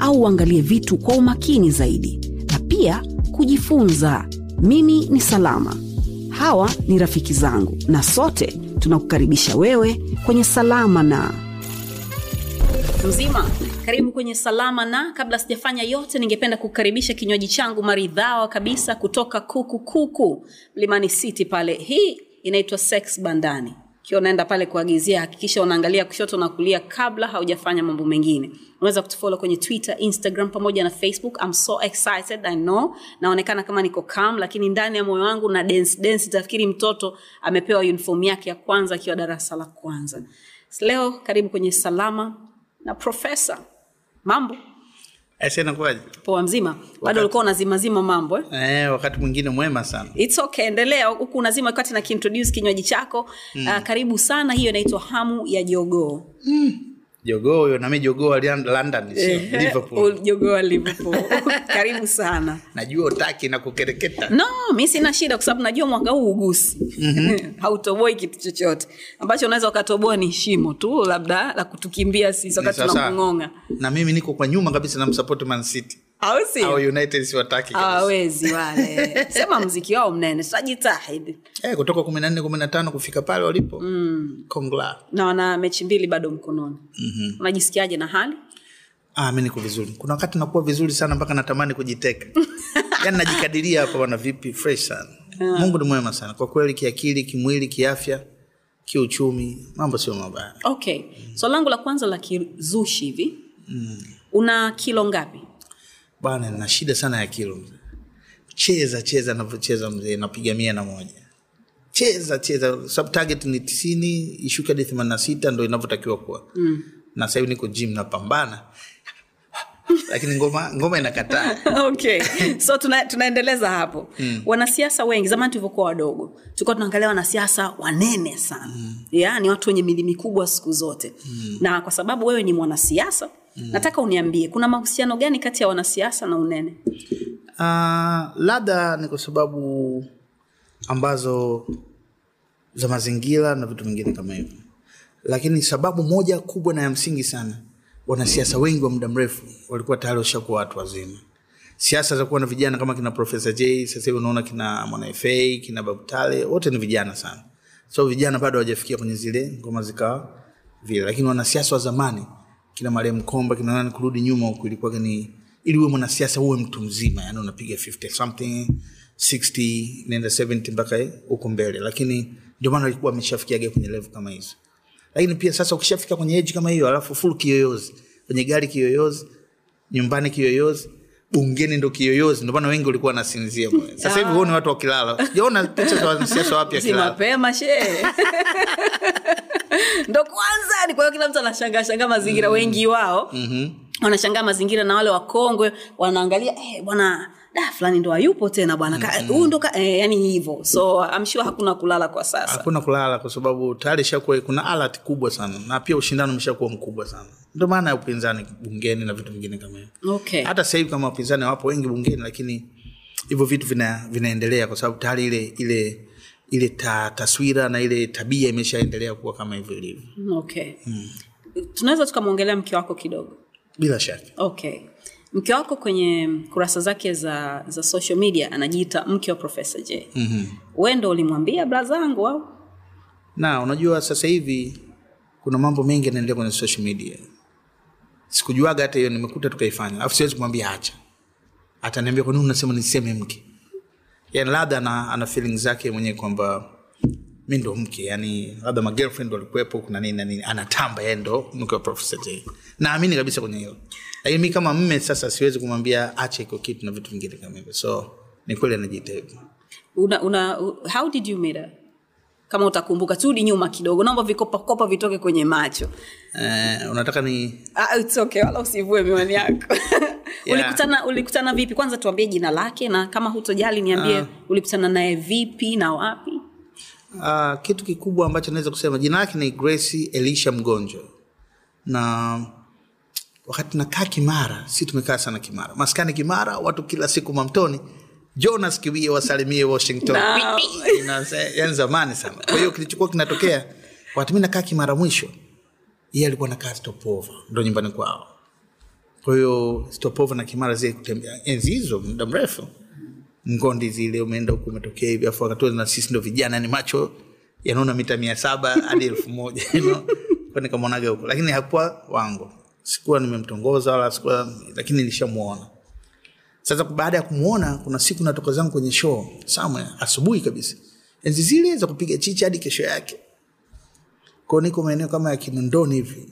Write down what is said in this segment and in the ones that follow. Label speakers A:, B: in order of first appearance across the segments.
A: au uangalie vitu kwa umakini zaidi na pia kujifunza. Mimi ni salama. Hawa ni rafiki zangu na sote tunakukaribisha wewe kwenye salama na. Mzima karibu kwenye salama na. Kabla sijafanya yote ningependa kukaribisha kinywaji changu maridhawa kabisa kutoka kuku kuku mlimani city pale. Hii inaitwa sex bandani ukiwa unaenda pale kuagizia hakikisha unaangalia kushoto na kulia kabla haujafanya mambo mengine. Unaweza kutufolo kwenye twitter instagram pamoja na facebook. I'm so excited i know. Naonekana kama niko calm lakini ndani ya moyo wangu na dance dance tafikiri mtoto amepewa uniform yake ya kwanza akiwa darasa la kwanza. Leo karibu kwenye salama na profesa mambo
B: nakuaje
A: poa mzima. Bado ulikuwa unazimazima mambo eh?
B: eh, wakati mwingine mwema sana.
A: It's okay, endelea. Huku unazima wakati na kiintroduce kinywaji chako. Mm. uh, karibu sana. Hiyo inaitwa hamu ya jogoo
B: jogoo huyo nami jogoo london sio? Liverpool.
A: jogoo liverpool. Karibu sana.
B: Najua utaki na kukereketa.
A: No mi sina shida kwa sababu najua mwaka huu ugusi. Mm-hmm. hautoboi kitu chochote. Ambacho unaweza ukatoboa ni shimo tu labda la kutukimbia sisi wakati tunakung'onga
B: na mimi niko kwa nyuma kabisa na msapoti man city
A: au
B: au united siwataki kabisa.
A: hawawezi wale. Sema mziki wao mnene tutajitahidi
B: eh, kutoka na na kufika pale walipo. Mm. kongla.
A: Na wana mechi mbili bado mkononi. Mm-hmm. unajisikiaje na hali?
B: Ah, mi niko vizuri. Kuna wakati nakuwa vizuri sana mpaka natamani kujiteka. Yaani najikadiria hapa bwana vipi? Fresh sana. Mungu ni mwema sana. Kwa kweli kiakili kimwili kiafya kiuchumi mambo sio mabaya.
A: Okay. So langu la kwanza la kizushi hivi. Mm. una kilo ngapi
B: bwana nina shida sana ya kilo mzee. Cheza cheza navyocheza mzee napiga mia na moja. Cheza cheza. Sababu target ni tisini ishuke hadi themani na sita ndo inavyotakiwa kuwa. Mm. na sahivi niko gym napambana. Lakini ngoma ngoma inakataa.
A: Okay. So tuna, tunaendeleza hapo. Mm. wanasiasa wengi zamani tulivyokuwa wadogo tulikuwa tunaangalia wanasiasa wanene sana. Mm. yeah, ni watu wenye mili mikubwa siku zote. Mm. na kwa sababu wewe ni mwanasiasa mm. nataka uniambie kuna mahusiano gani kati ya wanasiasa na unene?
B: Uh, labda ni kwa sababu ambazo za mazingira na vitu vingine kama hivyo. Lakini sababu moja kubwa na ya msingi sana wanasiasa wengi wa muda mrefu walikuwa tayari washakuwa watu wazima. Siasa za kuwa na vijana kama kina profesa j sasa hivi unaona kina mwanafa kina babutale wote ni vijana sana. So vijana bado hawajafikia kwenye zile ngoma zikawa vile. Lakini wanasiasa wa zamani kina marehemu komba kina nani kurudi nyuma huku ilikuwa ni ili uwe mwanasiasa uwe mtu mzima yani unapiga 50 something 60 nenda 70 mpaka huko mbele. Lakini ndio maana alikuwa ameshafikiaga kwenye level kama hizo. Lakini pia sasa ukishafika kwenye eji kama hiyo alafu full kiyoyozi kwenye gari kiyoyozi nyumbani kiyoyozi bungeni ndo kiyoyozi. Ndomana wengi ulikuwa nasinzia sasa hivi huoni watu wakilala. Sijaona picha za wanasiasa wapya
A: mapema shee ndo kwanza ni kwa hiyo kila mtu anashangashanga mazingira. Mm. wengi wao mm-hmm. wanashangaa mazingira na wale wakongwe wanaangalia eh, bwana da fulani ndo hayupo tena bwana. Huyu ndo eh, yani hivyo. So I'm hakuna kulala kwa sasa.
B: Hakuna kulala kwa sababu tayari ishakuwa kuna alert kubwa sana. Na pia ushindano umeshakuwa mkubwa sana. Ndio maana ya upinzani bungeni na vitu vingine kama hivyo.
A: Okay.
B: Hata sahivi kama wapinzani wapo wengi bungeni lakini hivyo vitu vina, vinaendelea kwa sababu tayari ile ile ile ta, taswira na ile tabia imeshaendelea kuwa kama hivyo ilivyo.
A: Okay. Tunaweza tukamwongelea mke wako kidogo?
B: Bila shaka.
A: Okay mke wako kwenye kurasa zake za za social media anajiita mke wa profesa j. Mm-hmm. we ndo ulimwambia brazangu au?
B: Na unajua sasa hivi kuna mambo mengi yanaendelea kwenye social media. Sikujuaga hata hiyo nimekuta tukaifanya alafu siwezi kumwambia acha. Ataniambia kwanini unasema niseme mke? Yani labda ana, ana feeling zake mwenyewe kwamba mi ndo mke yani labda magirlfriend walikuwepo kuna nini na nini. Anatamba yeye ndo mke wa profesa j. Naamini kabisa kwenye hilo. Lakini mi kama mme sasa siwezi kumwambia acha iko kitu na vitu vingine kama hivyo. So ni kweli anajiita
A: una, una, how did you meet her?
C: Kama utakumbuka turudi nyuma kidogo. Naomba vikopakopa vitoke kwenye macho.
B: Uh, unataka ni
C: ah, it's okay, wala usivue miwani yako. Ulikutana ulikutana vipi? Kwanza tuambie jina lake na kama hutojali niambie ulikutana naye vipi na wapi
B: uh, kitu kikubwa ambacho naweza kusema jina lake ni grace elisha mgonjwa. Na wakati nakaa kimara si tumekaa sana kimara. Maskani kimara watu kila siku mamtoni. Jonas kiwie wasalimie washington. No. Yani zamani sana. Kwa hiyo kilichokuwa kinatokea wakati mi nakaa kimara mwisho yeye alikuwa nakaa stopova ndo nyumbani kwao. Kwa hiyo stopova na kimara zile kutembea enzi hizo muda mrefu ngondi zile umeenda huku umetokea hivi afu wakati na sisi ndo vijana yani macho yanaona mita mia saba hadi elfu moja no? Nikamwonaga huko lakini hakuwa wangu. Sikuwa nimemtongoza wala sikuwa lakini nilishamuona sasa baada ya kumwona kuna siku natoka zangu kwenye show somewhere asubuhi kabisa. Enzi zile za kupiga chicha hadi kesho yake. Kwao niko maeneo kama ya kinondoni hivi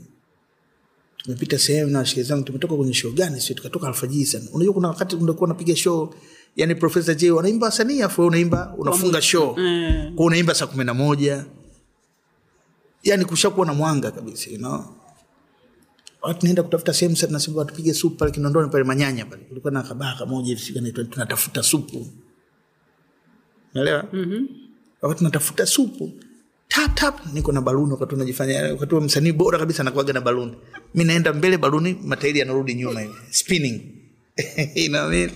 B: tumepita sehemu na washikaji zangu tumetoka kwenye show gani? Sio tukatoka alfajiri sana. Unajua kuna wakati unakuwa unapiga show yani profesa j wanaimba wasanii afu unaimba unafunga show. mm. kwa unaimba saa kumi na moja. Yani kushakuwa na mwanga kabisa you know? watu naenda kutafuta sehemu sasa tunasema tupige supu pale kinondoni pale manyanya pale. Kulikuwa na kabaa kamoja tunatafuta supu. Naelewa mm-hmm. wakati tunatafuta supu tap tap. Niko na baluni wakati unajifanya wakati wa msanii bora kabisa anakuaga na baluni. Mi naenda mbele baluni matairi yanarudi nyuma hivi. Spinning. You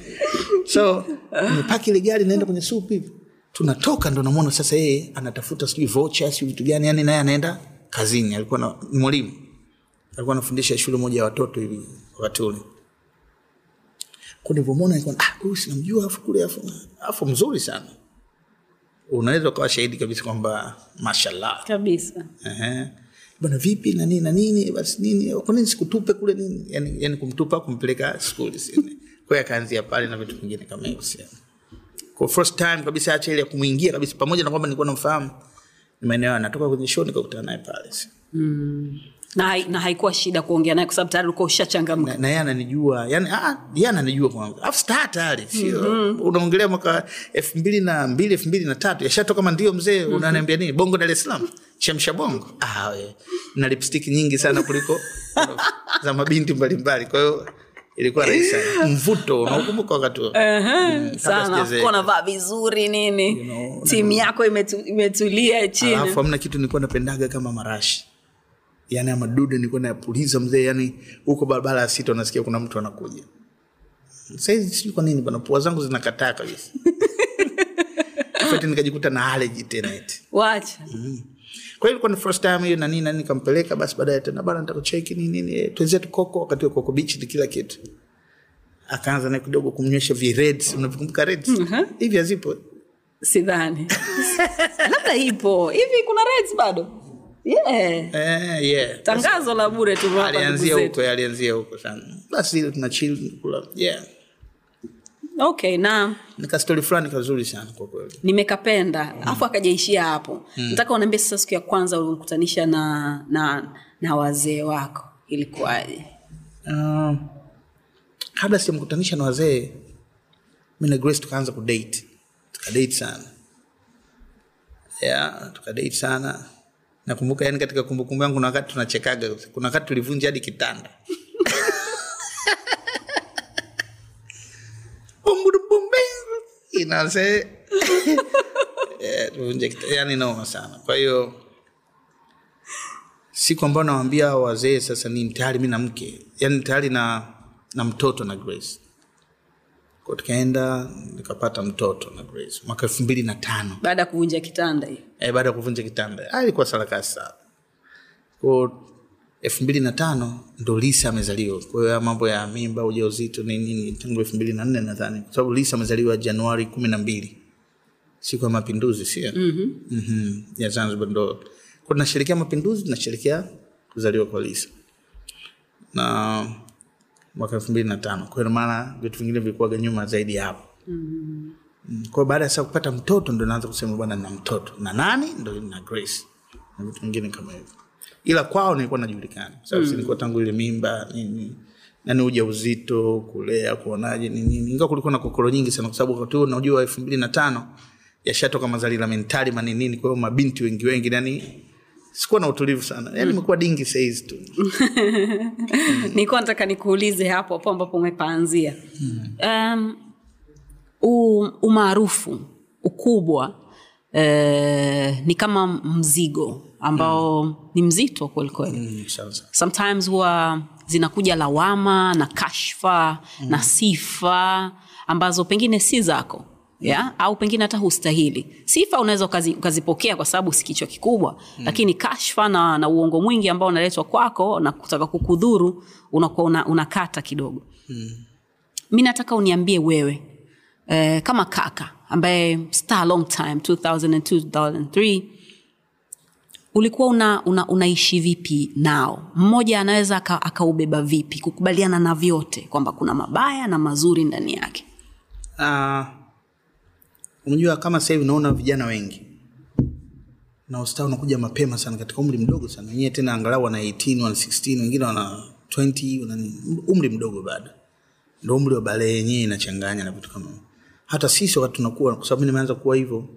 B: so nimepaki ile gari naenda kwenye sup hivi. Tunatoka ndo namwona sasa yeye anatafuta sijui vocha sijui vitu gani yani naye anaenda kazini. Alikuwa na mwalimu. Alikuwa anafundisha shule moja ya watoto hivi wakati ule. Kwa nilivyomwona ah huyu sinamjua afu kule afu mzuri sana unaweza ukawa shahidi kabisa kwamba mashallah.
C: Kabisa.
B: Bana vipi na nini na nini basi nini kwa nini sikutupe kule nini? Yani, yani kumtupa kumpeleka skuli sini kwa akaanzia pale na vitu vingine kama hivyo sio kwa first time kabisa acha ile ya kumwingia kabisa pamoja na kwamba nilikuwa namfahamu. Ni maeneo anatoka kwenye show nikakutana naye pale sio
C: na, hai- na haikuwa shida kuongea naye kwa sababu tayari ulikuwa ushachangamka.
B: Na, yeye ananijua yani ah, yeye ananijua kwanza. Afu star tayari sio? Unaongelea mwaka elfu mbili na mbili elfu mbili na tatu yashatoka kama ndio mzee unaniambia nini? Bongo dar es salaam? Chemsha bongo. Ah, we. na lipstick nyingi sana kuliko za mabinti mbalimbali. Kwa hiyo ilikuwa rahisi sana. Mvuto unaokumbuka wakati
C: kuwa navaa vizuri nini?
B: You know,
C: timu yako imetu, imetulia chini.
B: Alafu amna kitu nilikuwa napendaga kama marashi yani ya madude nilikuwa nayapuliza mzee yani huko barabara ya sita unasikia kuna mtu anakuja. Saizi sijui kwa nini bana pua zangu zinakataa kabisa. Nikajikuta na aleji tena eti.
C: Wacha
B: kwa hiyo ilikuwa ni first time hiyo nanini nani nikampeleka basi baadaye tena bana nitakucheki nini nini. Eh, twenzetu wakati wa koko beach ni kila kitu. Akaanza na kidogo kumnywesha vi reds unavikumbuka reds? Hivi hazipo?
C: Sidhani. Labda ipo. Hivi kuna reds bado yeah.
B: eh, yeah.
C: tangazo la bure tualianzia
B: huko alianzia huko sana. Basi ile tuna chill kula yeah.
C: Okay na
B: nikastori fulani kazuri sana kwa kweli.
C: nimekapenda. Alafu akajaishia hapo. Nataka unaambia sasa siku ya kwanza ulimkutanisha na na na wazee wako ilikuwaje?
B: Uh, kabla sijamkutanisha na wazee mi na grace tukaanza kudate tukadate sana. Yeah, tukadate sana nakumbuka yani katika kumbukumbu yangu kuna wakati tunachekaga kuna wakati tulivunja hadi kitanda. Inase kita- yani noma sana. Kwa hiyo siku ambayo nawambia wazee sasa ni tayari mi na mke yani tayari na na mtoto na grace kwa tukaenda nikapata mtoto na grace mwaka elfu mbili na tano.
C: Baada ya kuvunja kitanda hiyo?
B: Eh, baada ya kuvunja kitanda. Alikuwa sarakasi sana. Ko elfu mbili na tano ndo lisa amezaliwa. Kwa hiyo mambo ya mimba ujauzito uzito nini tangu elfu mbili na nne nadhani. Kwa sababu lisa amezaliwa januari kumi na mbili. Siku ya mapinduzi sio mm-hmm. mm-hmm. ya zanzibar ndo. Kwa tunasherekea mapinduzi tunasherekea kuzaliwa kwa lisa. Na mwaka elfu mbili na tano. Kwa maana vitu vingine vilikuwaga nyuma zaidi hapo. Mm-hmm. kwao baada ya saa kupata mtoto ndo naanza kusema bwana na mtoto. Na nani? Ndo na grace. Na vitu vingine kama hivyo. Ila kwao nilikuwa najulikana. Sababu mm. nilikuwa tangu ile mimba nini. Nani uja uzito kulea kuonaje nini ingawa kulikuwa na kokoro nyingi sana kwa sababu wakati huo unajua elfu mbili na tano yashatoka mazalila mentali maninini kwa hiyo mabinti wengi wengi yani sikuwa na utulivu sana. Yani imekuwa dingi sahizi tu.
A: Nilikuwa nataka nikuulize hapo hapo ambapo umepaanzia um, umaarufu ukubwa eh, ni kama mzigo ambao ni mzito kwelikweli
B: Mm,
A: sometimes huwa zinakuja lawama na kashfa mm. na sifa ambazo pengine si zako ya? Au pengine hata hustahili. Sifa unaweza ukazipokea kwa sababu si kichwa kikubwa. Mm. lakini kashfa na, na uongo mwingi ambao unaletwa kwako na kutaka kukudhuru unakuwa una, unakata kidogo. Mm. mi nataka uniambie wewe eh, kama kaka ambaye star long time 2002 2003 ulikuwa una, una, unaishi vipi nao? Mmoja anaweza aka- vipi kukubaliana na vyote kwamba kuna mabaya na mazuri ndani yake?
B: Ah, unajua kama sasa hivi naona vijana wengi na ustaa unakuja mapema sana katika umri mdogo sana. Wenyewe tena angalau wana 18 wana 16 wengine wana 20 wana umri mdogo bado. Ndio umri wa balee yenyewe inachanganya na vitu kama hata sisi wakati tunakuwa kwa sababu nimeanza kuwa hivyo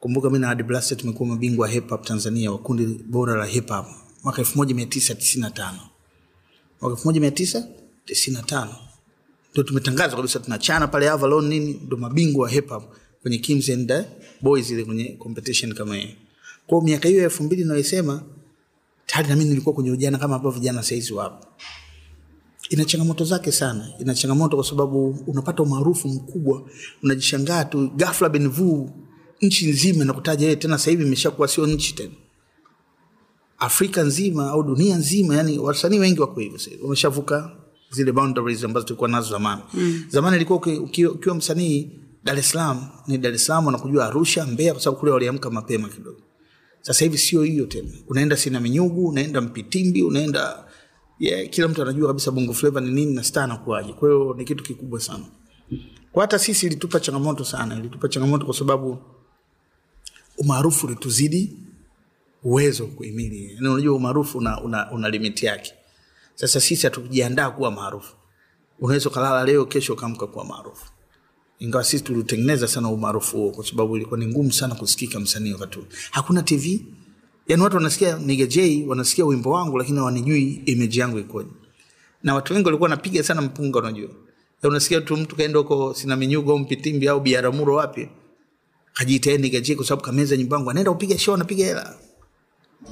B: kumbuka mimi na Hadi Blaster tumekuwa mabingwa wa hip hop tanzania wa kundi bora la hip hop mwaka 1995 mwaka 1995 ndio tumetangazwa kabisa tunachana pale Avalon nini ndo mabingwa wa hip hop kwenye Kings and the Boys ile kwenye competition kama hiyo. Kwa miaka hiyo elfu mbili naisema tayari na mimi nilikuwa kwenye ujana kama ambavyo vijana saizi wapo. Ina changamoto zake sana, ina changamoto kwa sababu unapata umaarufu mkubwa, unajishangaa tu ghafla benvu nchi nzima nakutaja yeye tena, sasa hivi imeshakuwa sio nchi tena Afrika nzima au dunia nzima, yani wasanii wengi wako hivyo sasa, wameshavuka zile boundaries ambazo tulikuwa nazo zamani. Mm. Zamani ilikuwa uki- uki- ukiwa msanii Dar es Salaam ni Dar es Salaam, wanakujua Arusha, Mbeya, kwa sababu kule waliamka mapema kidogo. Sasa hivi sio hiyo tena, unaenda Sina Minyugu, unaenda Mpitimbi, unaenda yeah, kila mtu anajua kabisa Bongo Flava ni nini na star anakuaje. Kwa hiyo ni kitu kikubwa sana. Kwa hata sisi ilitupa changamoto sana, ilitupa changamoto kwa sababu umaarufu ulituzidi uwezo kuhimili. Yaani unajua umaarufu una, una, una limiti yake. Sasa sisi hatukujiandaa kuwa maarufu. Unaweza ukalala leo, kesho ukaamka kuwa maarufu. Ingawa sisi tulitengeneza sana umaarufu huo, kwa sababu ilikuwa ni ngumu sana kusikika msanii wakati. Hakuna TV, yaani watu wanasikia Nigga J, wanasikia wimbo wangu, lakini hawanijui image yangu ikoje. Na watu wengi walikuwa wanapiga sana mpunga, unajua. Ya unasikia tu mtu kaenda huko sina minyugo au Mpitimbi au Biaramuro wapi, kajiita J kwa sababu kameza nyumbangu anaenda kupiga show, anapiga hela.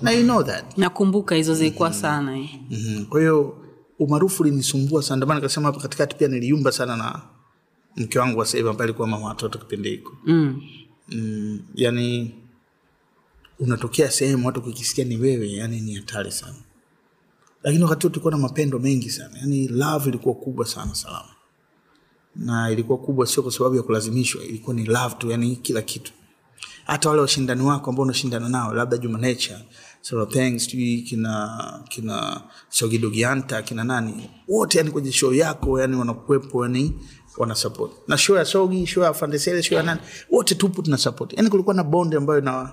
B: Na you know that.
A: nakumbuka hizo zilikuwa sana eh.
B: Mhm. Kwa hiyo umaarufu ulinisumbua sana, ndomana kasema hapa katikati pia niliumba sana na mke wangu wa sasa hivi ambaye alikuwa mama watoto kipindi hiko.
A: mm.
B: Mm, yani unatokea sehemu watu kukisikia ni wewe, yani ni hatari sana. Lakini wakati huo tulikuwa na mapendo mengi sana, yani love ilikuwa kubwa sana Salama, na ilikuwa kubwa sio kwa sababu ya kulazimishwa, ilikuwa ni love tu, yani kila kitu. Hata wale washindani wako ambao unashindana nao, labda Juma Nature, Solo Thanks, sijui kina kina Sogidogianta, kina nani, wote yani kwenye show yako, yani wanakuwepo, yani wana support. Na show ya Sogi, show ya Fandesele, show ya nani, wote tupo tuna support. Yani kulikuwa na bond ambayo ina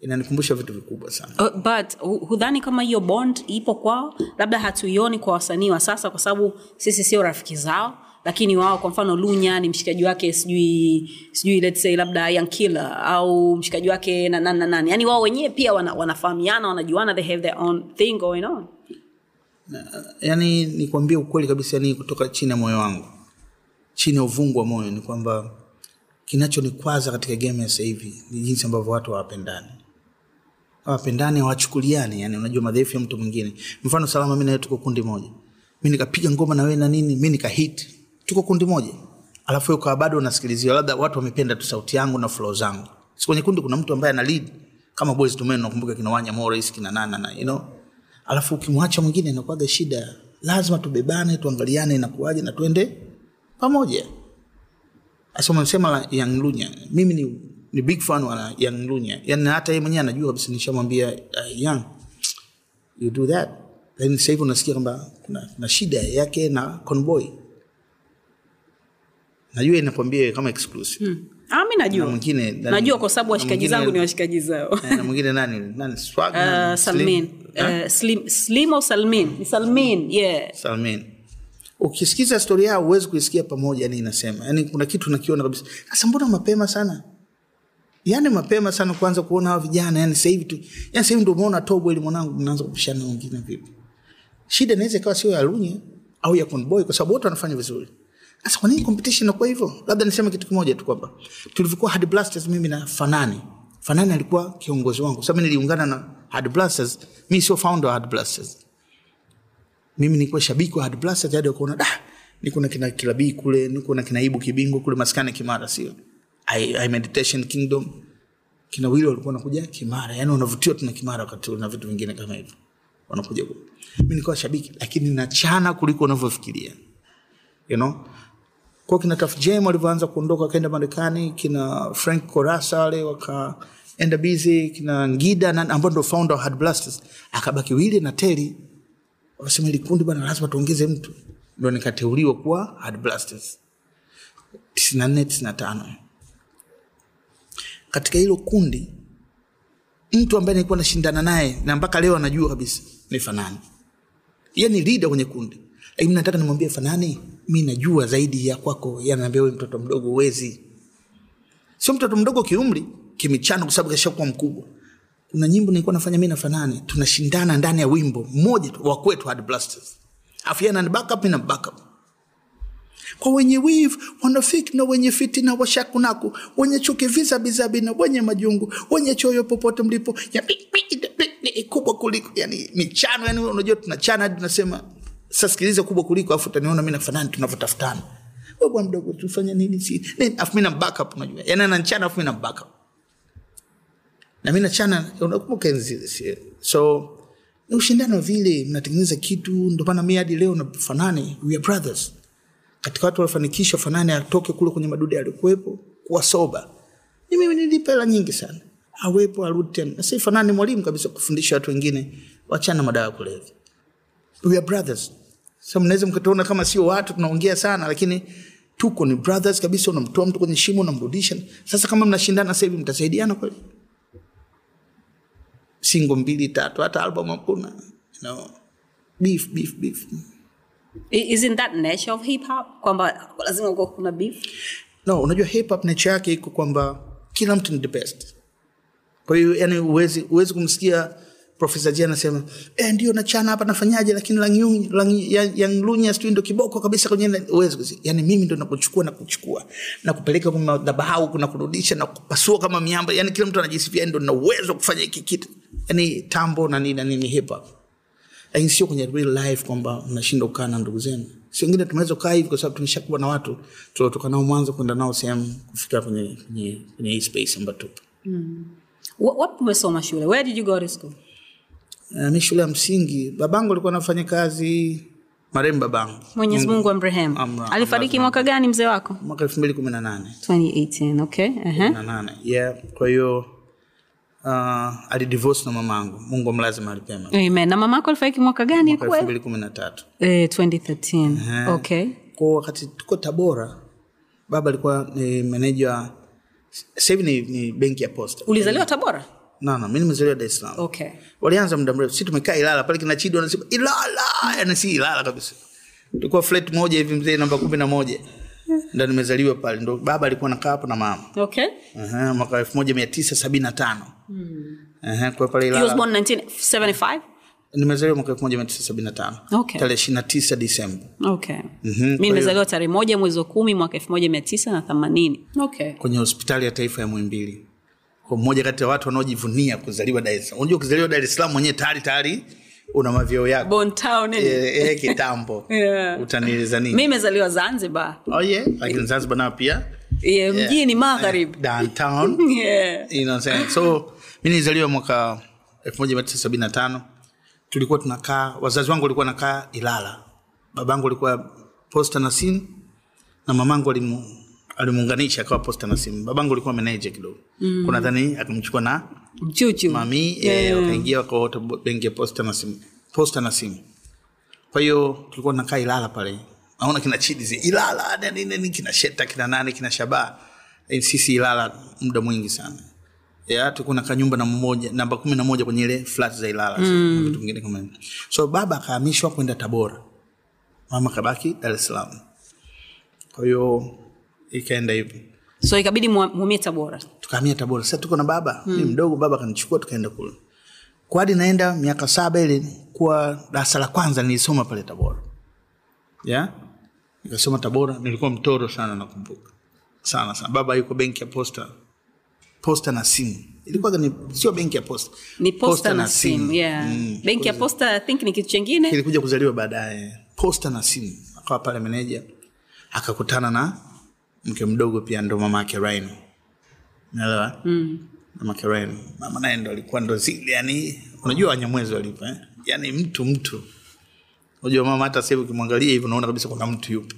B: inanikumbusha vitu vikubwa sana.
A: Uh, but hudhani kama hiyo bond ipo kwao labda hatuioni kwa wasanii wa sasa kwa sababu sisi sio rafiki zao lakini wao kwa mfano lunya ni mshikaji wake sijui sijui let's say labda yankila au mshikaji wake na nani na nani yani wao wenyewe pia wana, wanafahamiana wanajuana they have their own thing going on
B: yani nikwambie ukweli kabisa yani kutoka chini ya moyo wangu chini ya uvungu wa moyo ni kwamba kinachonikwaza katika game ya sasa hivi ni jinsi ambavyo watu hawapendani. Hawapendani hawachukuliani yani unajua madhaifu ya mtu mwingine. Mfano salama mi nawe tuko kundi moja. Mi nikapiga ngoma na wewe na nini mi nikahit tuko kundi moja. Alafu ukawa bado unasikiliziwa labda watu wamependa tu sauti yangu na flow zangu. Si kwenye kundi kuna mtu ambaye ana lead. Kama boys to men nakumbuka kina wanya morris kina nana na you know. Alafu ukimwacha mwingine inakuwaga shida. Lazima tubebane tuangaliane inakuwaje na tuende pamoja asomsema Young Lunya. Mimi ni, ni big fan wa yang Lunya. yani hata yeye mwenyewe anajua kabisa nishamwambia uh, yang you do that. Lakini sasa hivi unasikia kwamba kuna, kuna shida yake na convoy Najua inakwambia kama exclusive.
A: hmm. ah, mi
B: Na
A: najua
B: mwingine
A: najua kwa sababu washikaji zangu ni washikaji zao
B: Eh, na mwingine nani? Nani? Swag.
A: uh, salmin
B: Slim?
A: Uh, slim, slim au salmin ni salmin yeah
B: Salmin. Ukisikiza stori yao huwezi kuisikia pamoja, yani inasema. Yani kuna kitu nakiona kabisa. Sasa mbona mapema sana? yani mapema sana kuanza kuona hawa vijana. Yani sasa hivi tu. Yani sasa hivi ndio umeona tobo ili mwanangu mnaanza kupishana na wengine vipi? Shida inaweza ikawa sio ya lunye au ya Conboy kwa sababu wote wanafanya vizuri. Sasa kwa nini competition inakuwa hivyo? Labda niseme kitu kimoja tu kwamba tulivyokuwa Hard Blasters mimi na Fanani. Fanani alikuwa kiongozi wangu. Sababu niliungana na Hard Blasters. Mimi sio founder wa Hard Blasters mimi nilikuwa shabiki wa Hard Blasters hadi da niko na kina Kilabii kule niko na kina Ibu Kibingo kule maskani Kimara sio? I, I Meditation Kingdom. Kina Wili walikuwa wanakuja Kimara yani wanavutiwa tuna Kimara wakati na vitu vingine kama hivyo. Wanakuja kule mimi nilikuwa shabiki lakini nachana kuliko unavyofikiria. You know? Kwa kina Taf Jam walivyoanza kuondoka wakaenda Marekani kina Frank Korasa wale wakaenda busy kina Ngida ambao ndo founder wa Hard Blasters akabaki Willy na Terry wakasema ili kundi bana lazima tuongeze mtu. Ndo nikateuliwa kuwa Hard Blasters. 94 95 katika hilo kundi mtu ambaye nilikuwa nashindana naye na mpaka leo anajua kabisa ni Fanani. Ye ni lida kwenye kundi. Lakini nataka nimwambie Fanani mi najua zaidi ya kwako. Yanaambia we mtoto mdogo uwezi sio mtoto mdogo kiumri kimichano kwa sababu kashakuwa mkubwa kuna nyimbo nilikuwa nafanya mi na Fanani tunashindana ndani ya wimbo mmoja wa kwetu Hard Blasters. Afu yeye anani backup mimi na backup. Kwa wenye wivu wanafiki na wenye fitina washakunaku wenye chuki vizabizabi na wenye majungu wenye choyo popote mlipo ya kubwa kuliko yani michano yani unajua tunachana hadi tunasema sasa kubwa kuliko afu utaniona mi nafanani tunavyotafutana. Bwana mdogo tufanye nini si nini? Afu mi na backup unajua. Yani ananchana afu mi na backup na mimi nachana unakumbuka so ni ushindano vile mnatengeneza kitu ndomaana mi hadi leo nafanani we are brothers. Katika watu waliofanikisha Fanani atoke kule kwenye madude alikuwepo kuwa soba ni mimi nilipa hela nyingi sana. Awepo arudi tena. Na Fanani mwalimu kabisa kufundisha watu wengine wachana madawa kulevya. We are brothers. So mnaweza mkatuona kama sio watu tunaongea sana lakini tuko ni brothers kabisa. Unamtoa mtu kwenye shimo unamrudisha. Sasa kama mnashindana sahivi mtasaidiana kweli singo mbili tatu hata album hakuna you know beef beef beef
A: Isn't that nature of hip hop? Kwamba lazima uko kuna beef.
B: no unajua hip hop nature yake iko kwamba kila mtu ni the best kwa hiyo yani uwezi uwezi kumsikia profesa Jia anasema eh, ndio nachana hapa nafanyaje lakini Lang- Lang- ya- lunya sijui ndo kiboko kabisa kwenye uwezo, yani mimi ndo nakuchukua na kuchukua na kupeleka kwenye madhabahu kuna kurudisha na kupasua kama miamba yani kila mtu anajisifia ndo na uwezo kufanya hiki kitu yani tambo na nini na nini hip hop lakini sio kwenye real life kwamba mnashinda kukaa na ndugu zenu si wengine tunaweza kukaa hivi kwa sababu tumeshakuwa na watu tuliotoka nao mwanzo kwenda nao sehemu kufika kwenye kwenye hii space ambayo tupo
A: Mm. Wapi umesoma shule? Where did you go to school?
B: Mi shule ya msingi babangu alikuwa anafanya kazi marehemu babangu
A: Mwenyezi Mungu amrehemu. Alifariki mwaka gani mzee wako?
B: mwaka elfu mbili kumi na nane
A: okay. Uh-huh.
B: yeah kwa hiyo uh, alidivorce na mamangu mungu amlazima alipema
A: Amen. Na mamako alifariki mwaka gani?
B: mwaka elfu mbili kumi na tatu
A: eh, Okay.
B: kwa wakati tuko tabora baba alikuwa ni meneja sahivi ni, ni benki ya posta
A: Ulizaliwa Tabora?
B: Mi nimezaliwa dar es salaam
A: Okay.
B: walianza muda mrefu si tumekaa ilala pale kina Chido anasema ilala yani si ilala kabisa tulikuwa flat moja hivi mzee namba kumi na moja ndo nimezaliwa pale ndo baba alikuwa nakaa hapo na mama
A: Okay.
B: Aha, mwaka elfu moja mia tisa sabini na tano Aha, kwa pale
A: He was
B: ilala
A: born 1975?
B: nimezaliwa mwaka elfu moja mia tisa sabini na tano
A: Okay.
B: tarehe ishiri na tisa disemba
A: Okay.
B: Mhm,
A: Mi nimezaliwa tarehe moja mwezi wa kumi mwaka elfu moja mia tisa na themanini. Okay.
B: kwenye hospitali ya taifa ya Muhimbili. Mmoja kati ya watu wanaojivunia kuzaliwa Dar es Salaam. Unajua ukizaliwa Dar es Salaam mwenyewe tayari tayari una mavyeo yako.
A: Bon Town. eh?
B: Eh, eh, kitambo.
A: Yeah.
B: Utanieleza nini?
A: Mimi nimezaliwa Zanzibar.
B: Oh yeah, lakini Zanzibar nayo pia
A: Yeah, mjini magharibi.
B: downtown.
A: Yeah.
B: you know what I'm saying? So mimi nilizaliwa mwaka 1975. Tulikuwa tunakaa, wazazi wangu walikuwa nakaa Ilala. Babangu alikuwa posta na sin na mamangu alimu alimuunganisha akawa posta na simu. Babangu alikuwa meneja kidogo. Mm. Kuna dhani akamchukua na
A: Mchuchu.
B: mami eh, wakaingia wakaota benki ya posta na simu. Posta na simu. Kwa hiyo tulikuwa tunakaa Ilala pale. Naona kina Chidizi Ilala nini kina Sheta kina nane kina shabaa Eh, Sisi Ilala muda mwingi sana. Ya tulikuwa nakaa nyumba na mmoja namba kumi na moja kwenye ile flat za Ilala mm. vitu vingine kama hivyo. So baba akahamishwa kwenda Tabora. Mama kabaki Dar es Salaam. Kwa hiyo ikaenda hivyo.
A: So ikabidi muhamie Tabora.
B: tukahamia tabora sasa tuko na baba hmm. mi mdogo baba akanichukua tukaenda kule kwadi naenda miaka saba ile kuwa darasa la kwanza nilisoma pale tabora yeah? nikasoma tabora nilikuwa mtoro sana nakumbuka sana sana baba yuko benki ya posta posta na simu ilikuwa ni sio benki ya posta
A: ni posta na simu yeah.
B: Mm.
A: benki ya posta i think ni kitu chengine
B: kilikuja kuzaliwa baadaye posta na simu akawa pale meneja akakutana na mke mdogo pia ndo mama yake Ryan naelewa mm. mama yake Ryan mama naye ndo alikuwa ndo zile yani unajua wanyamwezi walipo eh? yani mtu mtu. Unajua mama hata sasa hivi ukimwangalia hivi unaona kabisa kuna mtu yupo.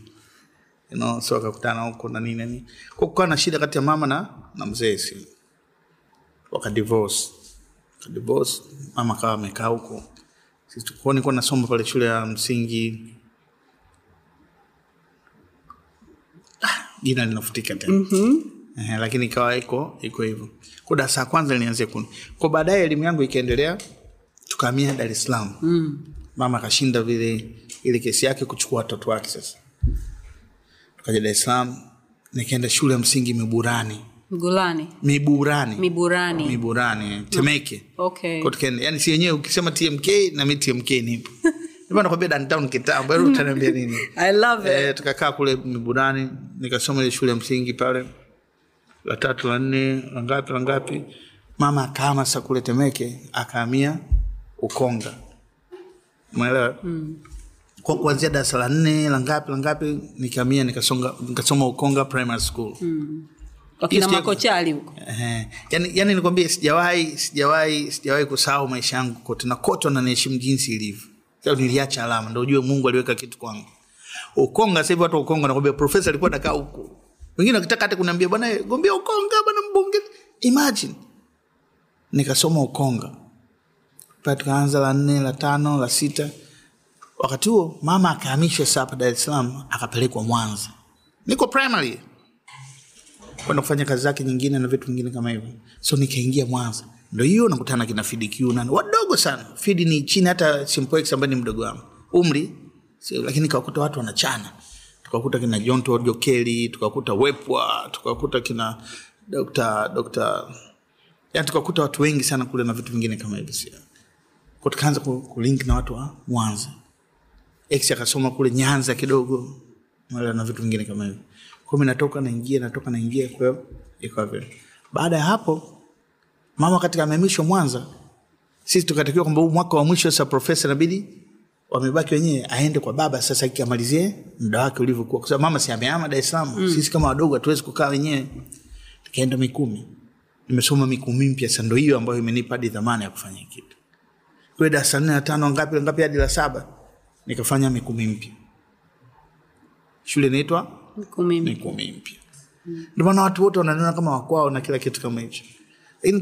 B: You know, so akakutana huko na nini nini kwa kukawa na shida kati ya mama na, na mzee si? Wakadivorce wakadivorce mama kawa amekaa huko. Sisi tukuoni, nilikuwa nasoma pale shule ya msingi Ah, jina linafutika tena. Mm-hmm. eh, lakini ikawa iko iko hivyo. Kwa darasa ya kwanza linianzia kuni. Kwa baadaye elimu yangu ikaendelea tukaamia dar es salaam. Mm. mama akashinda vile ile kesi yake kuchukua watoto wake sasa. Tukaja dar es salaam nikaenda shule ya msingi miburani.
A: Mgulani
B: miburani.
A: Miburani.
B: Miburani temeke.
A: Okay.
B: Yani si yenyewe ukisema tmk na mi tmk nipo Ndio nakwambia downtown kitambo hebu utaniambia nini?
A: I love it.
B: Eh, tukakaa kule miburani nikasoma ile shule ya msingi pale la tatu la nne la ngapi la ngapi. Mama akaama sa kule temeke akaamia ukonga. Umeelewa? Mm. kwa kuanzia darasa la nne la ngapi la ngapi nikahamia nikasonga nikasoma ukonga primary school. Mm.
A: wakina makochali huko.
B: Yani, yani nikwambia sijawahi sijawahi sijawahi kusahau maisha yangu kote na kote wananiheshimu jinsi ilivyo Sababu niliacha alama ndio ujue mungu aliweka kitu kwangu. Ukonga sasa hivi watu ukonga nakwambia profesa alikuwa anakaa huko. Wengine wakitaka hata kuniambia bwana gombea ukonga bwana mbunge. Imagine. Nikasoma ukonga. Pale tukaanza la nne la tano la sita. Wakati huo mama akahamishwa saa hapa dar es salaam akapelekwa mwanza. Niko primary. Kwenda kufanya kazi zake nyingine na vitu vingine kama hivyo. So nikaingia mwanza ndo hiyo nakutana kina fidi nani wadogo sana. Fidi ni chini hata simpoex ambaye ni mdogo wangu. Umri si, lakini kawakuta watu wanachana. Tukakuta kina jonto jokeli tukakuta wepwa tukakuta kina dokta yani tukakuta watu wengi sana kule na vitu vingine kama hivyo tukaanza kulink na watu wa mwanza. X akasoma kule nyanza kidogo na vitu vingine kama hivyo. Kumi natoka naingia natoka naingia kwa ikawa vile. Baada ya hapo mama katika amehamishwa mwanza sisi tukatakiwa kwamba huu mwaka wa mwisho sasa profesa inabidi wamebaki wenyewe aende kwa baba sasa ikamalizie muda wake ulivyokuwa. Kwa sababu mama si amehama dar es salaam. Mm. sisi kama wadogo hatuwezi kukaa wenyewe. Tukaenda mikumi. Nimesoma mikumi mpya ndo hiyo ambayo imenipa hadi dhamana ya kufanya kitu. Kwe darasa nne na tano ngapi ngapi hadi la saba nikafanya mikumi mpya. Shule inaitwa mikumi mpya. Ndio maana watu wote wananiona kama wakwao na kila kitu kama hicho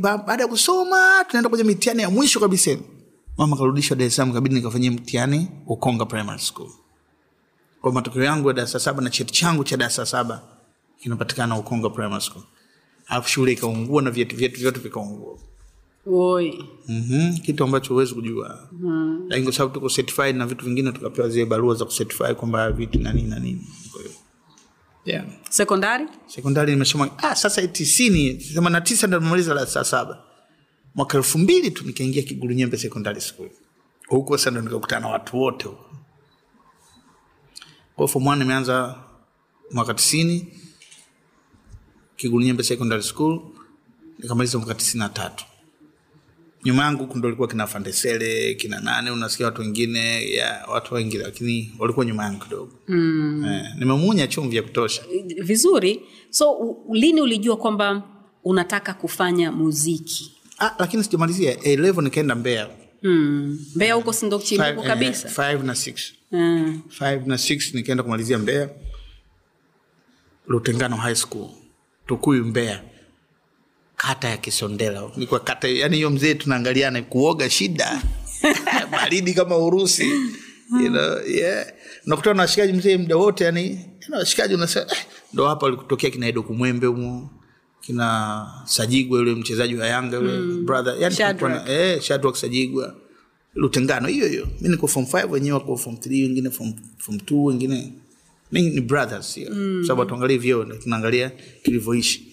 B: baada ya kusoma tunaenda kwenye mitihani ya mwisho kabisa. Mama karudishwa dar es salaam kabidi nikafanyia mtihani ukonga primary school. Kwa matokeo yangu ya darasa saba na cheti changu cha darasa saba kinapatikana ukonga primary school. Alafu shule ikaungua na vyetu vyetu vyote vikaungua. Mm-hmm. kitu ambacho huwezi kujua. Mm. lakini kwa sababu tuko certified na vitu vingine tukapewa zile barua za kucertify kwamba vitu na nini na nini yeah.
A: Sekondari?
B: Sekondari nimesoma ah, sasa tisini themani na tisa ndo nimemaliza la saba. Mwaka elfu mbili tu nikaingia kiguru nyembe secondary school. Huko sasa ndo nikakutana na watu wote huko. Kwa form one nimeanza mwaka tisini kiguru nyembe secondary school nikamaliza mwaka tisini na tatu nyuma yangu ndo likuwa kina fandesele kina nane unasikia watu wengine ya watu wengi lakini walikuwa nyuma yangu kidogo. Mm. eh, nimemunya chumvi ya kutosha.
A: Vizuri. So u- lini ulijua kwamba unataka kufanya muziki?
B: Ah, lakini sijamalizia. A level nikaenda mbea
A: hmm. mbea huko sindo chimbuko
B: kabisa eh, five na six.
A: Mm.
B: five na six nikaenda kumalizia mbea lutengano high school. Tukuyu mbea kata ya kisondela. Nikuwa kata yani hiyo mzee tunaangaliana kuoga shida. Baridi kama urusi. You know, yeah. nakutana na washikaji mzee mda wote yani washikaji unasema eh, ndo hapa walikutokea kina edo kumwembe humo kina sajigwa yule mchezaji wa yanga yule mm. brother. Yani
A: Shadrack.
B: eh, Shadrack sajigwa. Lutengano hiyo hiyo. Mi niko form five wenyewe wako form three wengine form form two wengine ni, ni brothers hiyo mm. sababu tuangalie vyeo tunaangalia kilivyoishi.